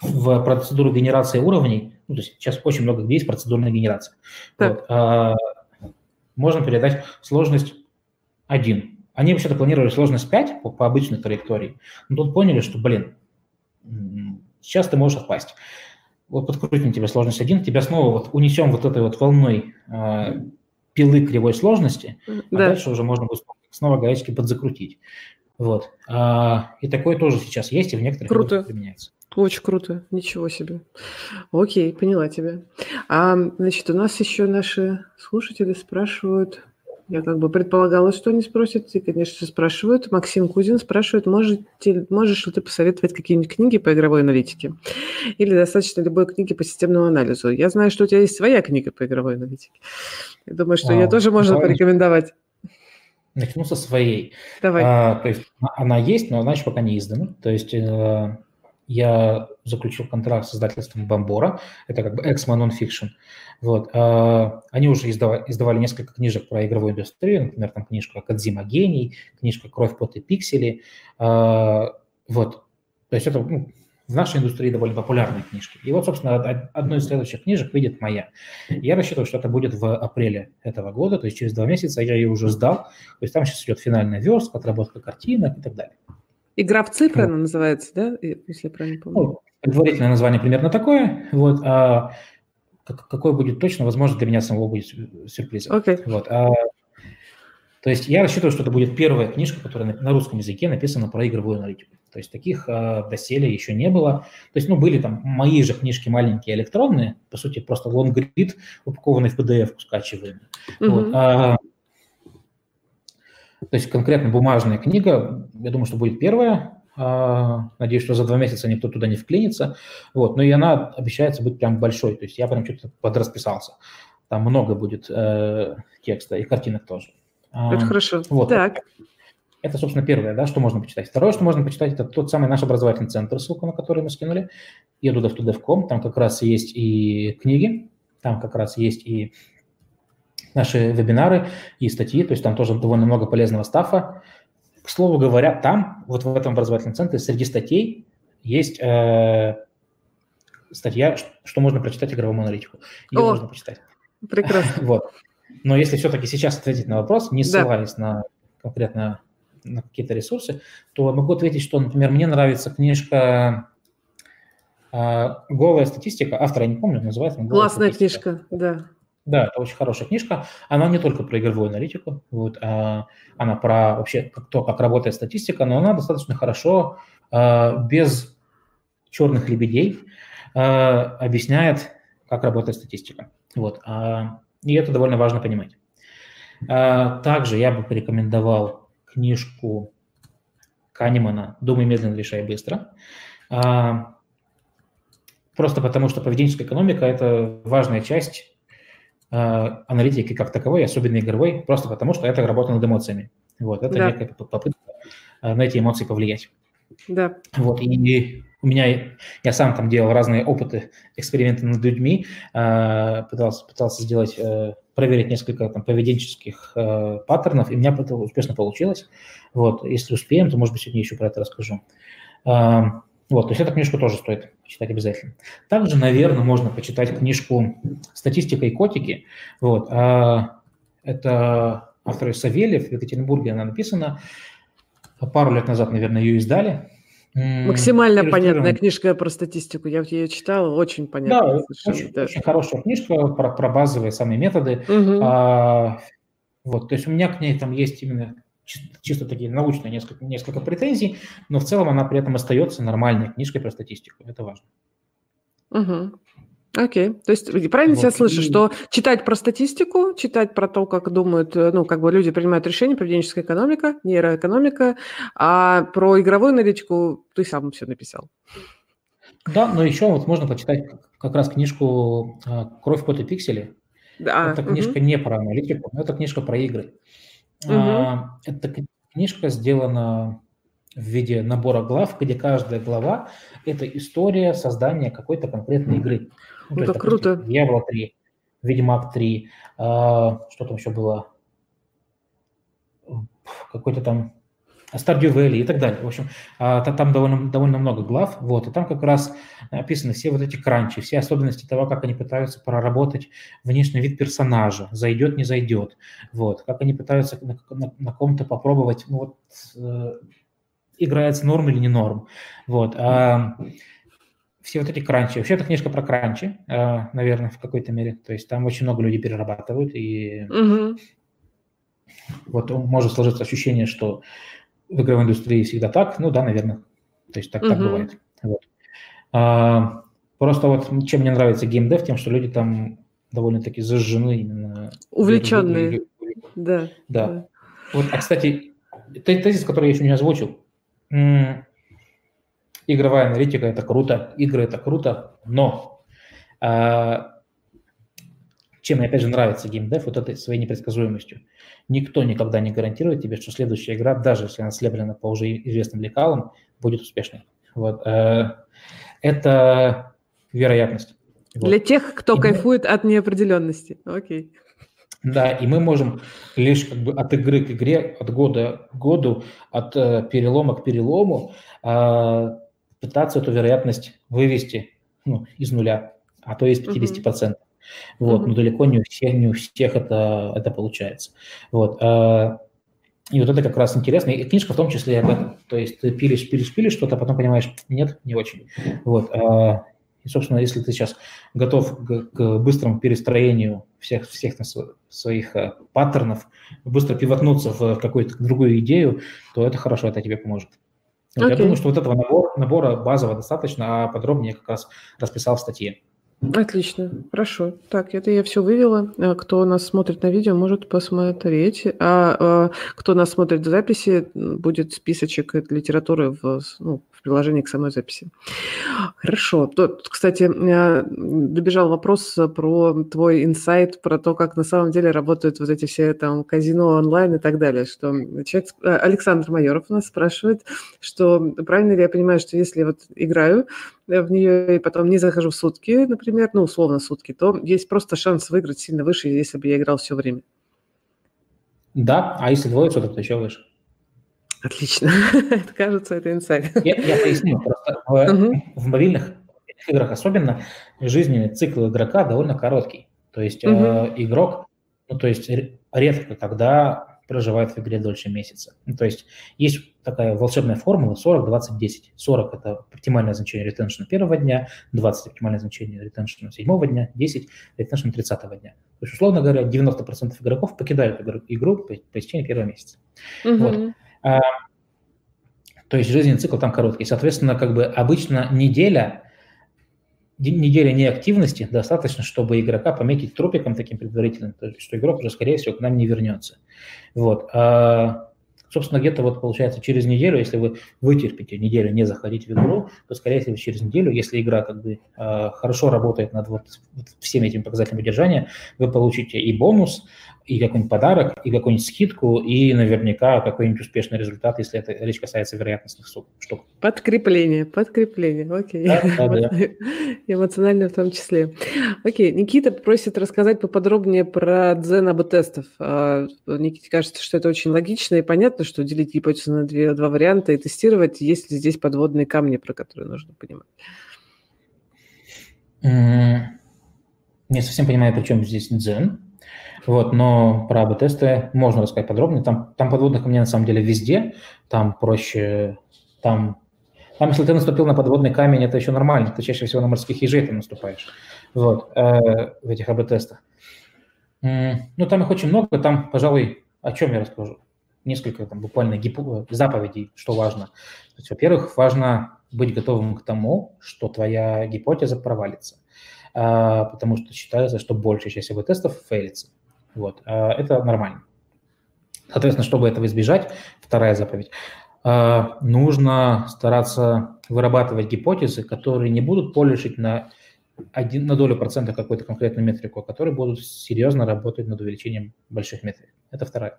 в процедуру генерации уровней, ну, то есть сейчас очень много где есть процедурная генерация. Вот, а, можно передать сложность 1. Они вообще-то планировали сложность 5 по, по обычной траектории, но тут поняли, что, блин, сейчас ты можешь отпасть вот подкрутим тебе сложность 1, тебя снова вот унесем вот этой вот волной э, пилы кривой сложности, а да. а дальше уже можно будет снова гаечки подзакрутить. Вот. А, и такое тоже сейчас есть, и в некоторых круто. применяется. Очень круто, ничего себе. Окей, поняла тебя. А, значит, у нас еще наши слушатели спрашивают, я как бы предполагала, что они спросят, и, конечно, спрашивают. Максим Кузин спрашивает, можете, можешь ли ты посоветовать какие-нибудь книги по игровой аналитике? Или достаточно любой книги по системному анализу? Я знаю, что у тебя есть своя книга по игровой аналитике. Я думаю, что а, ее тоже можно давай. порекомендовать. Начну со своей. Давай. А, то есть она есть, но она еще пока не издана. То есть э, я заключил контракт с издательством Бомбора, это как бы Exmo Nonfiction. Вот. А, они уже издавали, издавали несколько книжек про игровую индустрию, например, там книжка «Кадзима гений», книжка «Кровь, пот и пиксели». А, вот. То есть это ну, в нашей индустрии довольно популярные книжки. И вот, собственно, одной из следующих книжек выйдет моя. Я рассчитываю, что это будет в апреле этого года, то есть через два месяца я ее уже сдал. То есть там сейчас идет финальная верстка, отработка картинок и так далее. Игра в цифры вот. она называется, да, если я правильно помню? Ну, предварительное название примерно такое. Вот, а какое будет точно, возможно, для меня самого будет сюрпризом. Okay. Вот, а, то есть я рассчитываю, что это будет первая книжка, которая на, русском языке написана про игровую аналитику. То есть таких а, доселе еще не было. То есть, ну, были там мои же книжки маленькие электронные, по сути, просто лонгрид, упакованный в PDF, скачиваемый. Mm-hmm. Вот, а, то есть конкретно бумажная книга, я думаю, что будет первая. А, надеюсь, что за два месяца никто туда не вклинится. Вот. Но и она обещается быть прям большой. То есть я прям что-то подрасписался. Там много будет э, текста и картинок тоже. А, это хорошо. Вот. Так. Это, собственно, первое, да, что можно почитать. Второе, что можно почитать, это тот самый наш образовательный центр, ссылку на который мы скинули, edu.dev.com. Там как раз есть и книги, там как раз есть и наши вебинары и статьи, то есть там тоже довольно много полезного стафа. К слову говоря, там, вот в этом образовательном центре, среди статей есть э, статья, что можно прочитать игровому аналитику. Ее О, можно прочитать. Прекрасно. Вот. Но если все-таки сейчас ответить на вопрос, не ссылаясь да. на конкретно на какие-то ресурсы, то могу ответить, что, например, мне нравится книжка э, «Голая статистика», автора я не помню, называется. Классная книжка, да. Да, это очень хорошая книжка. Она не только про игровую аналитику, вот, а она про вообще то, как работает статистика, но она достаточно хорошо, а, без черных лебедей, а, объясняет, как работает статистика. Вот, а, и это довольно важно понимать. Также я бы порекомендовал книжку Канемана «Думай медленно, решай быстро». Просто потому, что поведенческая экономика – это важная часть аналитики как таковой, особенно игровой, просто потому что это работа над эмоциями. Вот, это да. некая попытка э, на эти эмоции повлиять. Да. Вот, и у меня, я сам там делал разные опыты, эксперименты над людьми, э, пытался, пытался сделать, проверить несколько там поведенческих паттернов, и у меня это успешно получилось. Вот, если успеем, то, может быть, сегодня еще про это расскажу. Вот, то есть эту книжку тоже стоит читать обязательно. Также, наверное, можно почитать книжку «Статистика и котики». Вот, а, это автор Савельев, в Екатеринбурге она написана. Пару лет назад, наверное, ее издали. Максимально понятная книжка про статистику. Я ее читала, очень понятно. Да, очень, да. очень хорошая книжка про, про базовые самые методы. Угу. А, вот, то есть у меня к ней там есть именно чисто такие научные несколько, несколько претензий, но в целом она при этом остается нормальной книжкой про статистику. Это важно. Угу. Окей. То есть правильно вот. я слышу, и... что читать про статистику, читать про то, как думают, э, ну, как бы люди принимают решения, поведенческая экономика, нейроэкономика, а про игровую аналитику ты сам все написал. Да, но еще вот можно почитать как раз книжку э, «Кровь, пот и пиксели». Да. Это книжка угу. не про аналитику, но это книжка про игры. Угу. Эта книжка сделана в виде набора глав, где каждая глава – это история создания какой-то конкретной игры. Ну, это допустим, круто. Дьявол 3, Ведьмак 3, а, что там еще было? Какой-то там Stardew Valley и так далее. В общем, а, там довольно, довольно много глав, вот, и там как раз описаны все вот эти кранчи, все особенности того, как они пытаются проработать внешний вид персонажа, зайдет, не зайдет, вот, как они пытаются на, на, на ком-то попробовать, ну вот, э, играется норм или не норм, вот. А, все вот эти кранчи. Вообще, это книжка про кранчи, э, наверное, в какой-то мере. То есть там очень много людей перерабатывают, и угу. вот может сложиться ощущение, что в игровой индустрии всегда так, ну да, наверное. То есть так, uh-huh. так бывает. Вот. А, просто вот чем мне нравится геймдев, тем, что люди там довольно-таки зажжены именно. Увлеченные. Да, да. Да. Вот, а, кстати, тезис, который я еще не озвучил. Игровая аналитика – это круто, игры – это круто, но а, чем мне, опять же, нравится геймдев, вот этой своей непредсказуемостью. Никто никогда не гарантирует тебе, что следующая игра, даже если она слеплена по уже известным лекалам, будет успешной. Вот. Э, это вероятность. Вот. Для тех, кто и кайфует мы... от неопределенности. Окей. Да, и мы можем лишь как бы от игры к игре, от года к году, от э, перелома к перелому э, пытаться эту вероятность вывести ну, из нуля, а то из 50%. Uh-huh. Вот, mm-hmm. но далеко не у всех, не у всех это, это получается. Вот. А, и вот это как раз интересно. И книжка в том числе об этом. То есть ты пилишь, пилишь, пилишь что-то, а потом понимаешь, нет, не очень. Вот. А, и, собственно, если ты сейчас готов к, к быстрому перестроению всех, всех своих а, паттернов, быстро пивотнуться в какую-то другую идею, то это хорошо, это тебе поможет. Okay. Я думаю, что вот этого набора, набора базового достаточно, а подробнее я как раз расписал в статье. Отлично, хорошо. Так, это я все вывела. Э, кто нас смотрит на видео, может посмотреть. А, а кто нас смотрит в записи, будет списочек литературы в, ну, в приложении к самой записи. Хорошо. Тут, кстати, э, добежал вопрос про твой инсайт, про то, как на самом деле работают вот эти все там казино онлайн и так далее. Что человек, Александр Майоров нас спрашивает, что правильно ли я понимаю, что если вот играю, в нее и потом не захожу в сутки, например, ну, условно сутки, то есть просто шанс выиграть сильно выше, если бы я играл все время. Да, а если двое суток, то еще выше. Отлично. это кажется, это инсайт. Я, я поясню. Просто в, uh-huh. в мобильных играх особенно жизненный цикл игрока довольно короткий. То есть uh-huh. э, игрок, ну то есть редко когда проживает в игре дольше месяца. Ну, то есть есть такая волшебная формула 40-20-10. 40 – это оптимальное значение ретеншена первого дня, 20 – оптимальное значение ретеншена седьмого дня, 10 – ретеншена 30 дня. То есть, условно говоря, 90% игроков покидают игру по, по истечении первого месяца. Угу. Вот. А, то есть жизненный цикл там короткий. Соответственно, как бы обычно неделя неделя неактивности достаточно, чтобы игрока пометить трупиком таким предварительным, то есть, что игрок уже, скорее всего, к нам не вернется. Вот. А, собственно, где-то вот получается через неделю, если вы вытерпите неделю не заходить в игру, то, скорее всего, через неделю, если игра как бы а, хорошо работает над вот всеми этими показателями удержания, вы получите и бонус, и какой-нибудь подарок, и какую-нибудь скидку, и наверняка какой-нибудь успешный результат, если это речь касается вероятностных штук. Подкрепление, подкрепление, окей. Да, да, да. Эмоционально в том числе. Окей, Никита просит рассказать поподробнее про дзен АБ-тестов. А, Никите кажется, что это очень логично и понятно, что делить гипотезу на две, два варианта и тестировать, есть ли здесь подводные камни, про которые нужно понимать. Не совсем понимаю, при чем здесь дзен. Вот, но про АБ-тесты можно рассказать подробнее. Там, там подводных камней на самом деле везде. Там проще, там, там, если ты наступил на подводный камень, это еще нормально. Ты чаще всего на морских ежей ты наступаешь. Вот, э, в этих АБ-тестах. Ну, там их очень много. Там, пожалуй, о чем я расскажу? Несколько там буквально гипо- заповедей, что важно. во-первых, важно быть готовым к тому, что твоя гипотеза провалится. А, потому что считается, что большая часть АБ-тестов фейлится. Вот. А, это нормально. Соответственно, чтобы этого избежать, вторая заповедь, а, нужно стараться вырабатывать гипотезы, которые не будут полишить на, один, на долю процента какую-то конкретную метрику, а которые будут серьезно работать над увеличением больших метрик. Это вторая.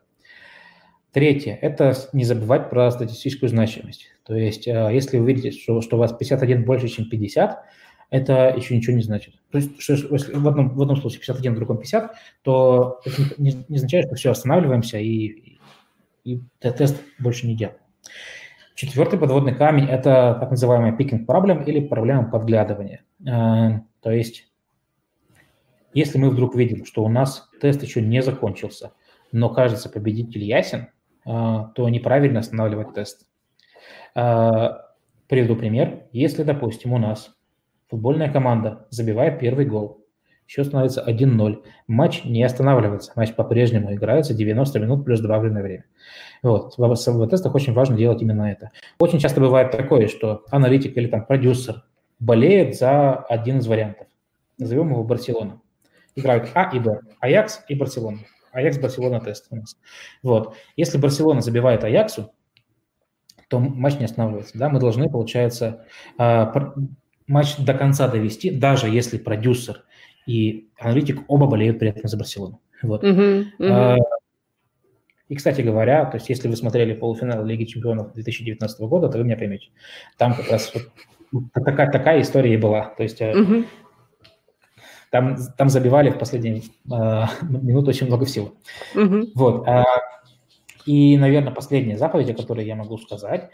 Третье – это не забывать про статистическую значимость. То есть, если вы видите, что, что у вас 51 больше, чем 50, это еще ничего не значит. То есть, что, если в, одном, в одном случае 51, в другом 50, то это не, не означает, что все, останавливаемся и, и, тест больше не делаем. Четвертый подводный камень – это так называемая picking problem или проблема подглядывания. Э, то есть, если мы вдруг видим, что у нас тест еще не закончился, но кажется победитель ясен, э, то неправильно останавливать тест. Э, приведу пример. Если, допустим, у нас Футбольная команда забивает первый гол. Счет становится 1-0. Матч не останавливается. Матч по-прежнему играется 90 минут плюс добавленное время. Вот. В тестах очень важно делать именно это. Очень часто бывает такое, что аналитик или там продюсер болеет за один из вариантов. Назовем его Барселона. Играют А и Б. Аякс и Барселона. Аякс, Барселона тест у нас. Вот. Если Барселона забивает Аяксу, то матч не останавливается. Да? Мы должны, получается, а, матч до конца довести, даже если продюсер и аналитик оба болеют при этом за Барселону. Вот. Uh-huh, uh-huh. И, кстати говоря, то есть если вы смотрели полуфинал Лиги Чемпионов 2019 года, то вы меня поймете. Там как раз вот такая, такая история и была. То есть uh-huh. там, там забивали в последние э, минуты очень много всего. Uh-huh. Вот. Э, и, наверное, последняя заповедь, о которой я могу сказать,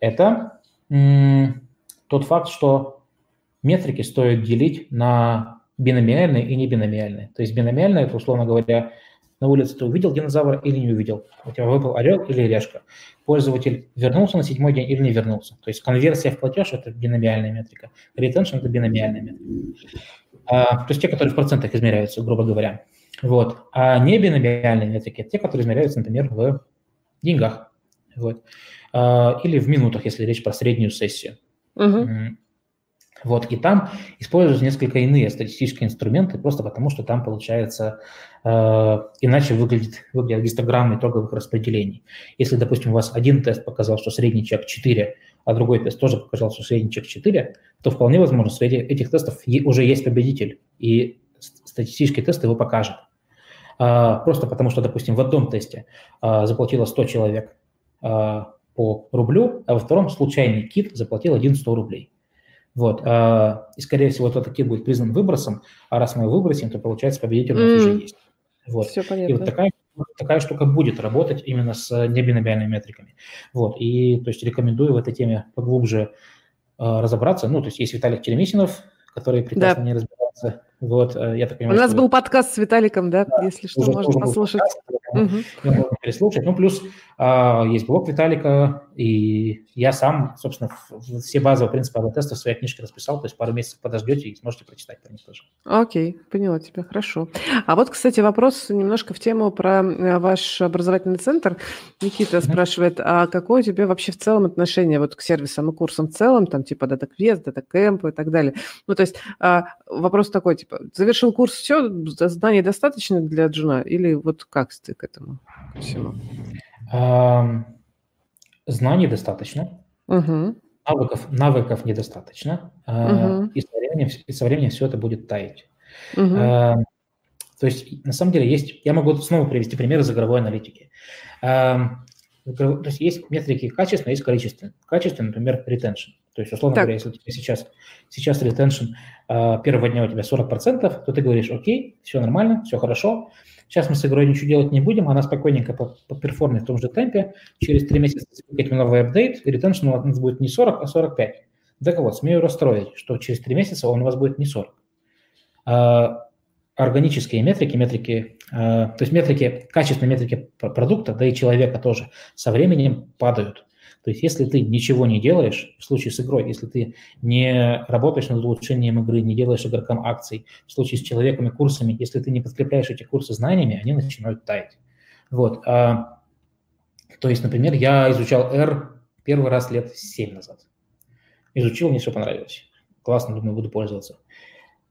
это м- тот факт, что метрики стоит делить на биномиальные и небиномиальные. То есть биномиальные – это, условно говоря, на улице ты увидел динозавра или не увидел. У тебя выпал орел или решка. Пользователь вернулся на седьмой день или не вернулся. То есть конверсия в платеж – это биномиальная метрика. Retention – это биномиальная метрика. А, то есть те, которые в процентах измеряются, грубо говоря. Вот. А не биномиальные метрики – это те, которые измеряются, например, в деньгах. Вот. А, или в минутах, если речь про среднюю сессию. Uh-huh. Вот, и там используются несколько иные статистические инструменты, просто потому что там получается э, иначе выглядит, выглядит гистограмма итоговых распределений. Если, допустим, у вас один тест показал, что средний чек 4, а другой тест тоже показал, что средний чек 4, то вполне возможно, среди этих тестов уже есть победитель, и статистический тест его покажет. Э, просто потому что, допустим, в одном тесте э, заплатило 100 человек э, по рублю, а во втором случайный кит заплатил 1 100 рублей. Вот. А, и, скорее всего, этот кит будет признан выбросом, а раз мы его выбросим, то, получается, победитель у нас mm. уже есть. Вот. Все понятно. И вот такая такая штука будет работать именно с небиномиальными метриками. Вот, и то есть рекомендую в этой теме поглубже э, разобраться. Ну, то есть есть Виталий Черемисинов, который прекрасно да. не разбирается вот, э, я так понимаю, У нас был подкаст с Виталиком, да, да если что, можно послушать. Подкаст, угу. можно переслушать. Ну, плюс а, есть блог Виталика, и я сам, собственно, все базовые принципы АБ-теста в своей книжке расписал, то есть пару месяцев подождете и сможете прочитать про них тоже. Окей, поняла тебя, хорошо. А вот, кстати, вопрос немножко в тему про э, ваш образовательный центр. Никита mm-hmm. спрашивает, а какое у тебя вообще в целом отношение вот к сервисам и курсам в целом, там типа Data Quest, Data Camp и так далее? Ну, то есть а, вопрос такой, типа, завершил курс, все, знаний достаточно для джуна? Или вот как ты к этому ко знаний достаточно. Угу. Навыков, навыков недостаточно. Угу. И, со временем, и со временем все это будет таять. Угу. То есть, на самом деле, есть... Я могу снова привести пример из игровой аналитики. То есть есть метрики качественные, есть количественные. Качественные, например, retention. То есть, условно так. говоря, если у тебя сейчас, сейчас retention э, первого дня у тебя 40%, то ты говоришь, окей, все нормально, все хорошо, сейчас мы с игрой ничего делать не будем, она спокойненько поперформит в том же темпе, через три месяца запускать новый апдейт, и retention у нас будет не 40, а 45. Так вот, смею расстроить, что через три месяца он у вас будет не 40. А, органические метрики, метрики, э, то есть метрики, качественные метрики продукта, да и человека тоже, со временем падают. То есть если ты ничего не делаешь, в случае с игрой, если ты не работаешь над улучшением игры, не делаешь игрокам акций, в случае с человеком и курсами, если ты не подкрепляешь эти курсы знаниями, они начинают таять. Вот. А, то есть, например, я изучал R первый раз лет 7 назад. Изучил, мне все понравилось. Классно, думаю, буду пользоваться.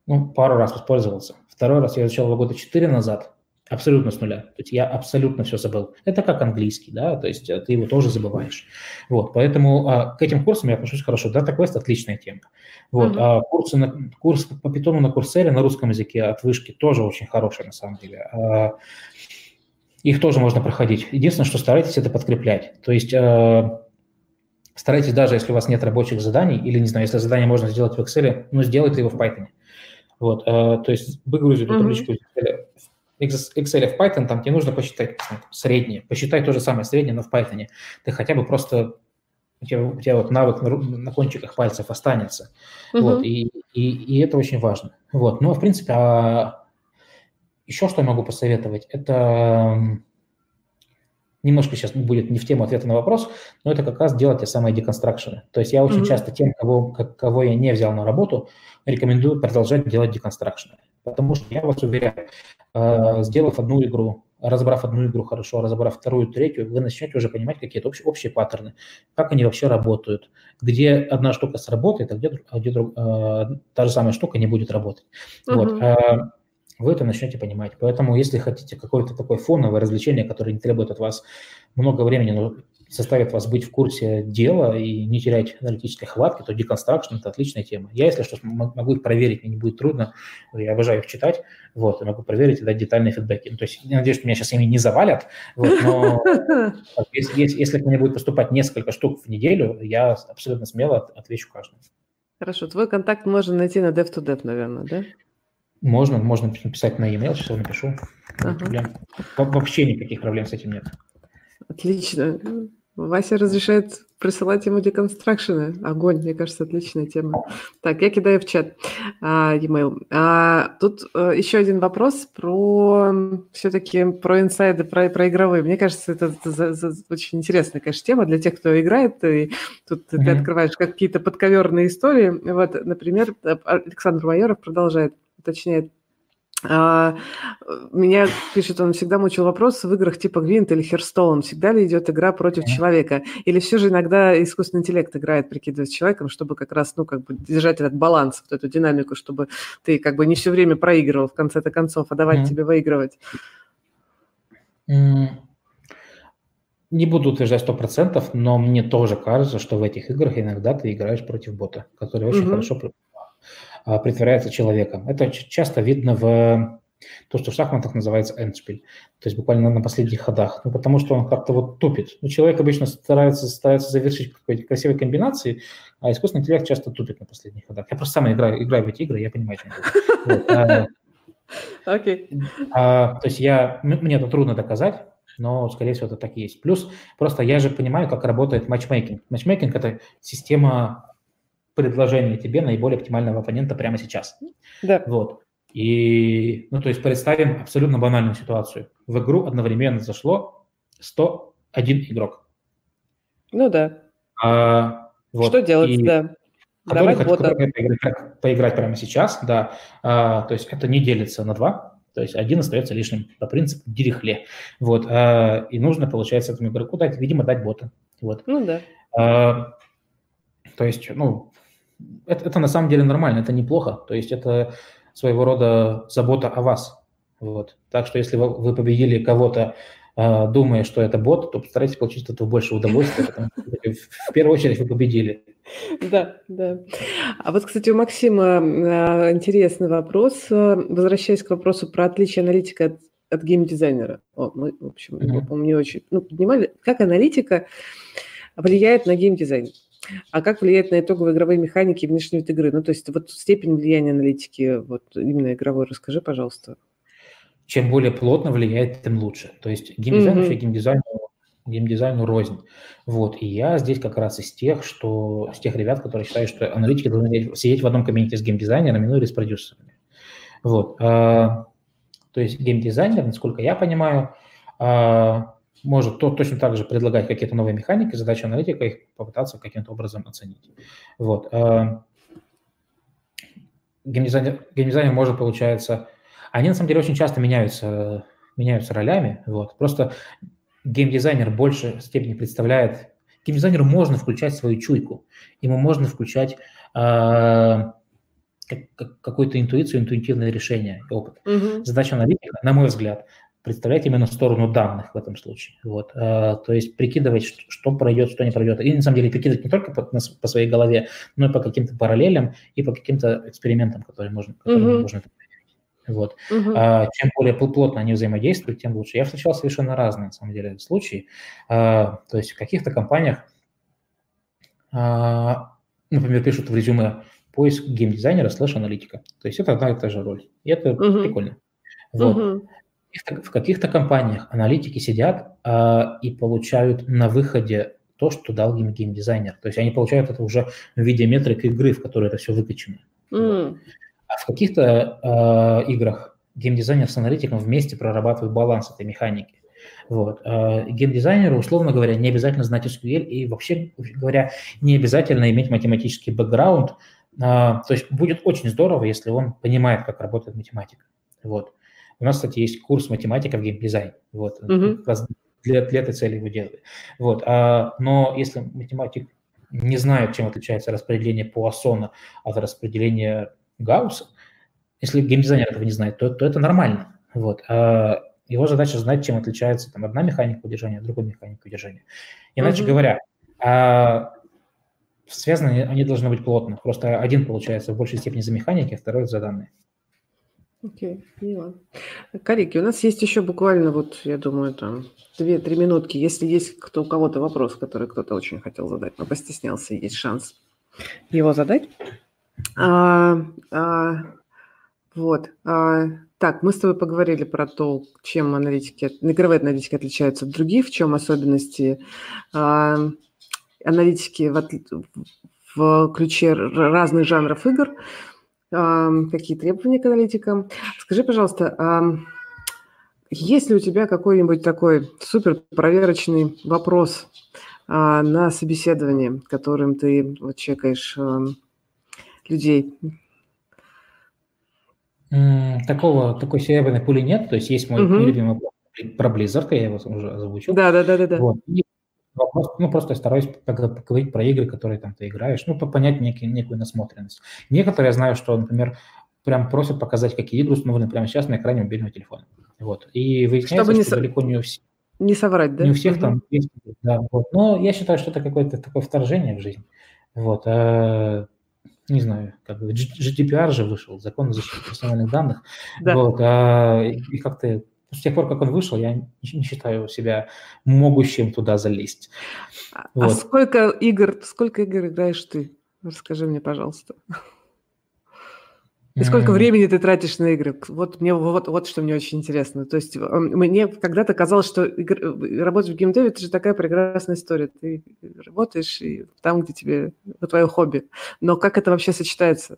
Ну, пару раз воспользовался. Второй раз я изучал его года 4 назад. Абсолютно с нуля. То есть я абсолютно все забыл. Это как английский, да, то есть э, ты его тоже забываешь. Вот, поэтому а, к этим курсам я отношусь хорошо. Data Quest – отличная тема. Вот, mm-hmm. а курсы на, курс по питону на курсере на русском языке от вышки тоже очень хорошие на самом деле. А, их тоже можно проходить. Единственное, что старайтесь это подкреплять. То есть а, старайтесь даже, если у вас нет рабочих заданий, или, не знаю, если задание можно сделать в Excel, ну, сделайте его в Python. Вот, а, то есть выгрузить эту табличку из Excel Excel в Python, там тебе нужно посчитать среднее. Посчитай то же самое среднее, но в Python. Ты хотя бы просто у тебя, у тебя вот навык на, на кончиках пальцев останется. Uh-huh. Вот, и, и, и это очень важно. Вот. Но, в принципе, а еще что я могу посоветовать, это немножко сейчас будет не в тему ответа на вопрос, но это как раз делать те самые деконстракшены. То есть я очень mm-hmm. часто тем, кого, кого я не взял на работу, рекомендую продолжать делать деконстракшены. Потому что я вас уверяю, э, сделав одну игру, разобрав одну игру хорошо, разобрав вторую, третью, вы начнете уже понимать какие-то общие, общие паттерны, как они вообще работают, где одна штука сработает, а где, а где друг, э, та же самая штука не будет работать. Uh-huh. Вот. Э, вы это начнете понимать. Поэтому, если хотите какое-то такое фоновое развлечение, которое не требует от вас много времени, но заставит вас быть в курсе дела и не терять аналитической хватки, то deconstruction – это отличная тема. Я, если что, могу их проверить, мне не будет трудно, я обожаю их читать, вот, и могу проверить и дать детальные фидбэки. Ну, то есть я надеюсь, что меня сейчас ими не завалят, вот, но если, если, если мне будет поступать несколько штук в неделю, я абсолютно смело отвечу каждому. Хорошо, твой контакт можно найти на dev2dev, наверное, да? Можно, можно написать на e-mail, сейчас напишу. Ага. Вообще никаких проблем с этим нет. Отлично. Вася разрешает присылать ему деконстракшены. Огонь, мне кажется, отличная тема. Так, я кидаю в чат а, e-mail. А, тут а, еще один вопрос про все-таки про инсайды, про, про игровые. Мне кажется, это, это за, за, очень интересная, конечно, тема для тех, кто играет. И тут mm-hmm. ты открываешь какие-то подковерные истории. Вот, например, Александр Майоров продолжает, уточняет. А, меня, пишет, он всегда мучил вопрос в играх типа Гвинт или Херстоун. Всегда ли идет игра против человека? Или все же иногда искусственный интеллект играет, прикидываясь человеком, чтобы как раз, ну, как бы держать этот баланс, вот эту динамику, чтобы ты как бы не все время проигрывал в конце-то концов, а давать mm-hmm. тебе выигрывать? Mm-hmm. Не буду утверждать сто процентов, но мне тоже кажется, что в этих играх иногда ты играешь против бота, который очень mm-hmm. хорошо притворяется человеком. Это часто видно в то, что в шахматах называется эндшпиль, то есть буквально на последних ходах, ну, потому что он как-то вот тупит. Ну, человек обычно старается, старается завершить какой-то красивой комбинации, а искусственный интеллект часто тупит на последних ходах. Я просто сам играю, играю в эти игры, я понимаю, чем это. Окей. А, то есть я, мне это трудно доказать, но, скорее всего, это так и есть. Плюс просто я же понимаю, как работает матчмейкинг. Матчмейкинг – это система предложения тебе наиболее оптимального оппонента прямо сейчас. Да. Вот. И, ну, то есть представим абсолютно банальную ситуацию. В игру одновременно зашло 101 игрок. Ну да. А, вот. Что делать, и, да. Который Давай хотят поиграть, поиграть прямо сейчас, да. А, то есть это не делится на два, то есть один остается лишним по принципу дирихле. Вот. А, и нужно, получается, этому игроку дать, видимо, дать бота. Вот. Ну да. А, то есть, ну, это, это на самом деле нормально, это неплохо. То есть это своего рода забота о вас. Вот. Так что если вы, победили кого-то, э, думая, что это бот, то постарайтесь получить от этого больше удовольствия, потому что в первую очередь вы победили. Да, да. А вот, кстати, у Максима э, интересный вопрос. Возвращаясь к вопросу про отличие аналитика от, от геймдизайнера. О, мы, в общем, его, не очень ну, поднимали. Как аналитика влияет на геймдизайн? А как влияет на итоговые игровые механики и внешний вид игры? Ну, то есть вот степень влияния аналитики, вот именно игровой, расскажи, пожалуйста. Чем более плотно влияет, тем лучше. То есть геймдизайн mm-hmm. вообще геймдизайну, геймдизайну рознь. Вот. И я здесь как раз из тех, что, из тех ребят, которые считают, что аналитики должны сидеть в одном кабинете с геймдизайнерами, ну или с продюсерами. Вот. А, то есть геймдизайнер, насколько я понимаю, а, может то, точно так же предлагать какие-то новые механики, задача аналитика их попытаться каким-то образом оценить. Вот. Э, геймдизайнер, геймдизайнер может, получается... Они, на самом деле, очень часто меняются, меняются ролями. Вот. Просто геймдизайнер больше степени представляет... Геймдизайнеру можно включать свою чуйку. Ему можно включать э, какую-то интуицию, интуитивное решение, опыт. Угу. Задача аналитика, на мой взгляд, представлять именно сторону данных в этом случае. Вот. А, то есть прикидывать, что, пройдет, что не пройдет. И на самом деле прикидывать не только по, по своей голове, но и по каким-то параллелям и по каким-то экспериментам, которые можно, которые uh-huh. можно вот. А, чем более плотно они взаимодействуют, тем лучше. Я встречал совершенно разные, на самом деле, случаи. А, то есть в каких-то компаниях, а, например, пишут в резюме поиск геймдизайнера слэш-аналитика. То есть это одна и та же роль. И это uh-huh. прикольно. Вот. Uh-huh в каких-то компаниях аналитики сидят а, и получают на выходе то, что дал им геймдизайнер. То есть они получают это уже в виде метрик игры, в которой это все выкачано. Mm. А в каких-то а, играх геймдизайнер с аналитиком вместе прорабатывают баланс этой механики. Вот. А геймдизайнеру, условно говоря, не обязательно знать SQL и вообще говоря, не обязательно иметь математический бэкграунд. А, то есть будет очень здорово, если он понимает, как работает математика. Вот. У нас, кстати, есть курс математика в геймдизайне. Вот. Mm-hmm. Для, для этой цели его делали. Вот. А, но если математик не знает, чем отличается распределение Пуассона от распределения Гаусса, если геймдизайнер этого не знает, то, то это нормально. Вот. А его задача знать, чем отличается там, одна механика удержания от другой механики удержания. Иначе mm-hmm. говоря, а, связаны они должны быть плотно. Просто один получается в большей степени за механики, а второй за данные. Окей, поняла. Коллеги, у нас есть еще буквально, вот, я думаю, там, две-три минутки. Если есть кто, у кого-то вопрос, который кто-то очень хотел задать, но постеснялся, есть шанс его задать. А, а, вот. А, так, мы с тобой поговорили про то, чем аналитики, игровые аналитики отличаются от других, в чем особенности а, аналитики в, в ключе разных жанров игр какие требования к аналитикам. Скажи, пожалуйста, есть ли у тебя какой-нибудь такой супер проверочный вопрос а, на собеседовании, которым ты вот, чекаешь людей? Такого, такой серебряной пули нет. То есть есть мой угу. любимый про Blizzard, я его уже озвучил. Да, да, да, да. да. Вот. И Вопрос, ну, просто я стараюсь поговорить про игры, которые там ты играешь, ну, понять некий, некую насмотренность. Некоторые я знаю, что, например, прям просят показать, какие игры установлены прямо сейчас на экране мобильного телефона. Вот. И выясняется, Чтобы не что со... далеко не у всех. Не соврать, да? Не у всех угу. там есть. Да, вот. Но я считаю, что это какое-то такое вторжение в жизнь. Вот. А, не знаю, как бы GDPR же вышел, закон о защите персональных данных. Да. Вот. А, и как-то с тех пор, как он вышел, я не считаю себя могущим туда залезть. А, а вот. сколько игр, сколько игр играешь ты? Расскажи мне, пожалуйста. И сколько времени ты тратишь на игры? Вот мне вот, вот что мне очень интересно. То есть мне когда-то казалось, что игр, работать в геймдеве – это же такая прекрасная история. Ты работаешь и там, где тебе твое хобби. Но как это вообще сочетается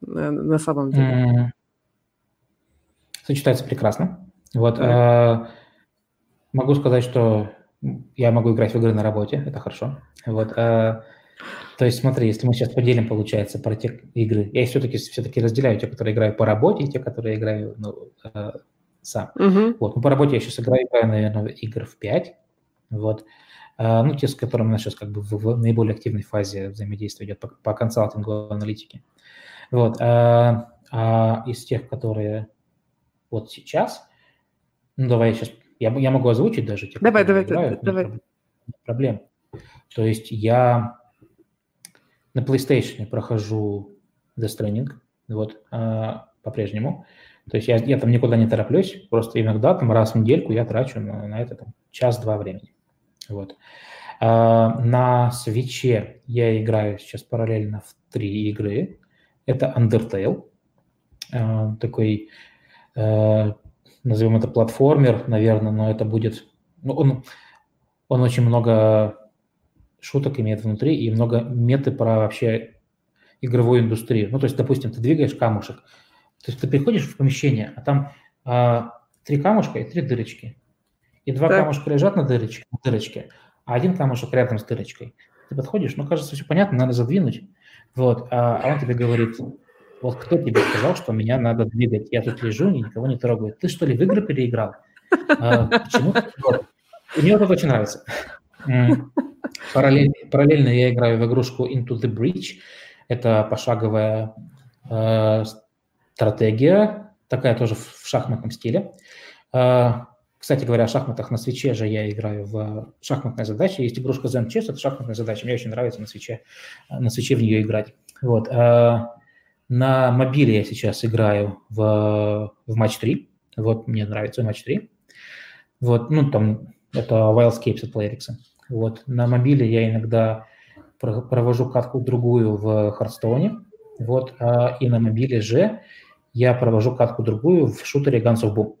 на, на самом деле? Сочетается прекрасно. Вот э, могу сказать, что я могу играть в игры на работе, это хорошо. Вот. Э, то есть смотри, если мы сейчас поделим, получается, про те игры, я все-таки все-таки разделяю, те, которые играю по работе, и те, которые играю ну, э, сам. Uh-huh. Вот, ну, по работе я сейчас играю, играю, наверное, игр в 5, вот. Э, ну, те, с которыми у нас сейчас как бы в, в наиболее активной фазе взаимодействия идет по, по консалтингу, аналитике. Вот. Э, а из тех, которые вот сейчас, ну, давай я сейчас, я, я могу озвучить даже те, давай, давай, играю, давай. Проблем. То есть я на PlayStation прохожу Death Stranding, вот, а, по-прежнему. То есть я, я там никуда не тороплюсь, просто иногда там раз в недельку я трачу на, на это там, час-два времени. Вот. А, на свече я играю сейчас параллельно в три игры. Это Undertale, а, такой, а, назовем это платформер, наверное, но это будет... Ну, он, он очень много шуток имеет внутри и много меты про вообще игровую индустрию. Ну, то есть, допустим, ты двигаешь камушек, то есть ты приходишь в помещение, а там а, три камушка и три дырочки. И два так. камушка лежат на дырочке, на дырочке, а один камушек рядом с дырочкой. Ты подходишь, ну, кажется, все понятно, надо задвинуть. Вот, а, а он тебе говорит, вот кто тебе сказал, что меня надо двигать? Я тут лежу и никого не трогаю. Ты что ли в игры переиграл? А, почему? Вот. Мне это очень нравится. Параллельно, параллельно я играю в игрушку Into the Breach. Это пошаговая э, стратегия, такая тоже в шахматном стиле. Э, кстати говоря, о шахматах на свече же я играю в шахматные задачи. Есть игрушка Zen Chess, это шахматная задача. Мне очень нравится на свече, на свече в нее играть. Вот. Э, на мобиле я сейчас играю в, в матч 3. Вот, мне нравится матч 3. Вот, ну, там, это Wildscapes от PlayerX. Вот. На мобиле я иногда провожу катку другую в Хардстоуне, вот, а, и на мобиле же я провожу катку другую в шутере Guns of Boom.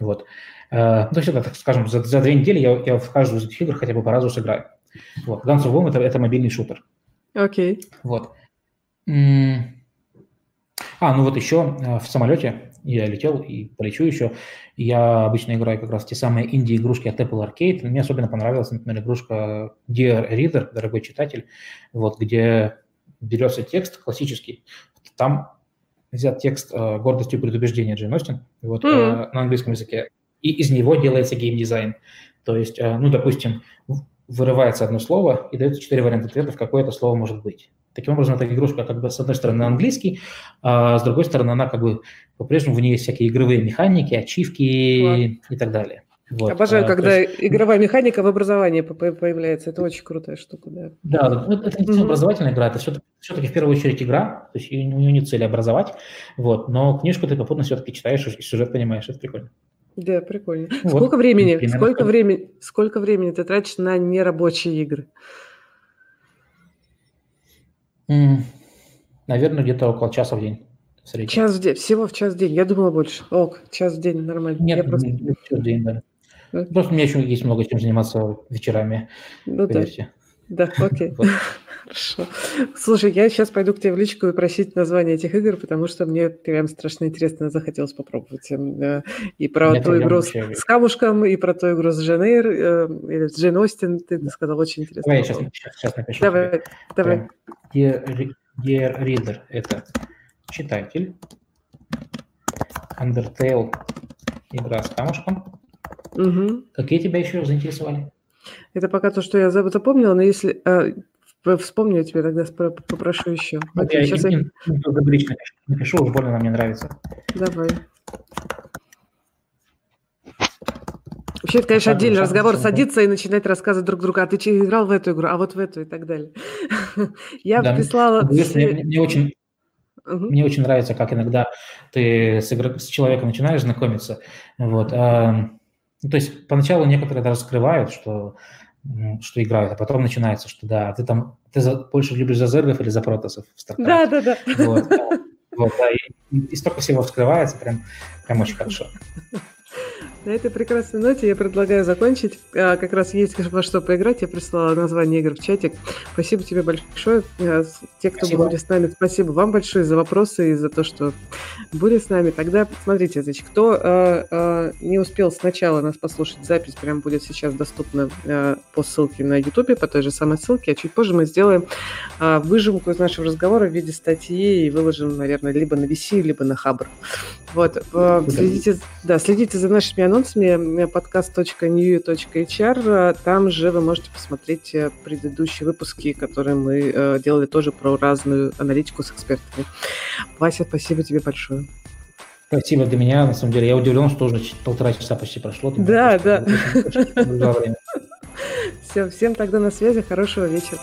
Вот. А, ну, это, так скажем, за, за две недели я, я в каждую из этих игр хотя бы по разу сыграю. Вот. Guns of Boom это, это мобильный шутер. Окей. Okay. Вот. А, ну вот еще э, в самолете я летел и полечу еще. Я обычно играю как раз те самые инди-игрушки от Apple Arcade. Мне особенно понравилась, например, игрушка Dear Reader, дорогой читатель, вот, где берется текст классический. Там взят текст э, «Гордостью и предубеждение» Джейн Остин вот, mm-hmm. на английском языке, и из него делается геймдизайн. То есть, ну, допустим, вырывается одно слово и дается четыре варианта ответов, какое это слово может быть. Таким образом, эта игрушка как бы с одной стороны английский, а с другой стороны она как бы по-прежнему в ней есть всякие игровые механики, ачивки Ладно. и так далее. Вот. Обожаю, а, когда есть... игровая механика в образовании появляется. Это очень крутая штука, да. Да, ну, это не mm-hmm. образовательная игра, это все-таки, все-таки в первую очередь игра, то есть у нее не цель образовать, вот, но книжку ты попутно все-таки читаешь и сюжет понимаешь, это прикольно. Да, прикольно. Вот. Сколько времени, сколько времени, сколько времени ты тратишь на нерабочие игры? Наверное, где-то около часа в день. В час в день, всего в час в день. Я думала больше. Ок, час в день нормально. Нет, я просто... час в день, да. Просто у меня еще есть много чем заниматься вечерами. Ну поверьте. да. Да, окей. Хорошо. Слушай, я сейчас пойду к тебе в личку и просить название этих игр, потому что мне прям страшно интересно захотелось попробовать. Эм, и про Нет, ту игру с, с камушком, и про ту игру с Дженейр, э, или с Джейн Остин, ты сказал, очень интересно. Давай я сейчас, сейчас, сейчас напишу. Давай, тебе. давай. Dear, Dear Reader – это читатель. Undertale – игра с камушком. Угу. Какие тебя еще заинтересовали? Это пока то, что я запомнила, но если... Вспомню, я тебе тогда попрошу еще. Вот Окей, я сейчас я... напишу, напишу, уж больно она мне нравится. Давай. Вообще, это, конечно, отдельный разговор, садиться и начинать рассказывать друг другу, а ты играл в эту игру, а вот в эту и так далее. Я да, прислала... Мне, мне, очень, угу. мне очень нравится, как иногда ты с, игр... с человеком начинаешь знакомиться. Вот. А, ну, то есть поначалу некоторые даже скрывают, что что играют, а потом начинается, что да, ты там, ты за, больше любишь за зергов или за протасов в Да, да, да. Вот, Вот, да, и, и столько всего вскрывается, прям, прям очень хорошо. На этой прекрасной ноте я предлагаю закончить. А, как раз есть во что поиграть. Я прислала название игр в чатик. Спасибо тебе большое. А, те, кто спасибо. были с нами, спасибо вам большое за вопросы и за то, что были с нами. Тогда смотрите, значит, кто э, э, не успел сначала нас послушать, запись прям будет сейчас доступна э, по ссылке на YouTube, по той же самой ссылке, а чуть позже мы сделаем э, выжимку из нашего разговора в виде статьи и выложим, наверное, либо на VC, либо на Хабр. Вот, э, следите, да, следите за нашими анонсами podcast.new.hr. Там же вы можете посмотреть э, предыдущие выпуски, которые мы э, делали тоже про разную аналитику с экспертами. Вася, спасибо тебе большое. Спасибо для меня, на самом деле. Я удивлен, что уже полтора часа почти прошло. Да, да. Все, всем тогда на связи. Хорошего вечера.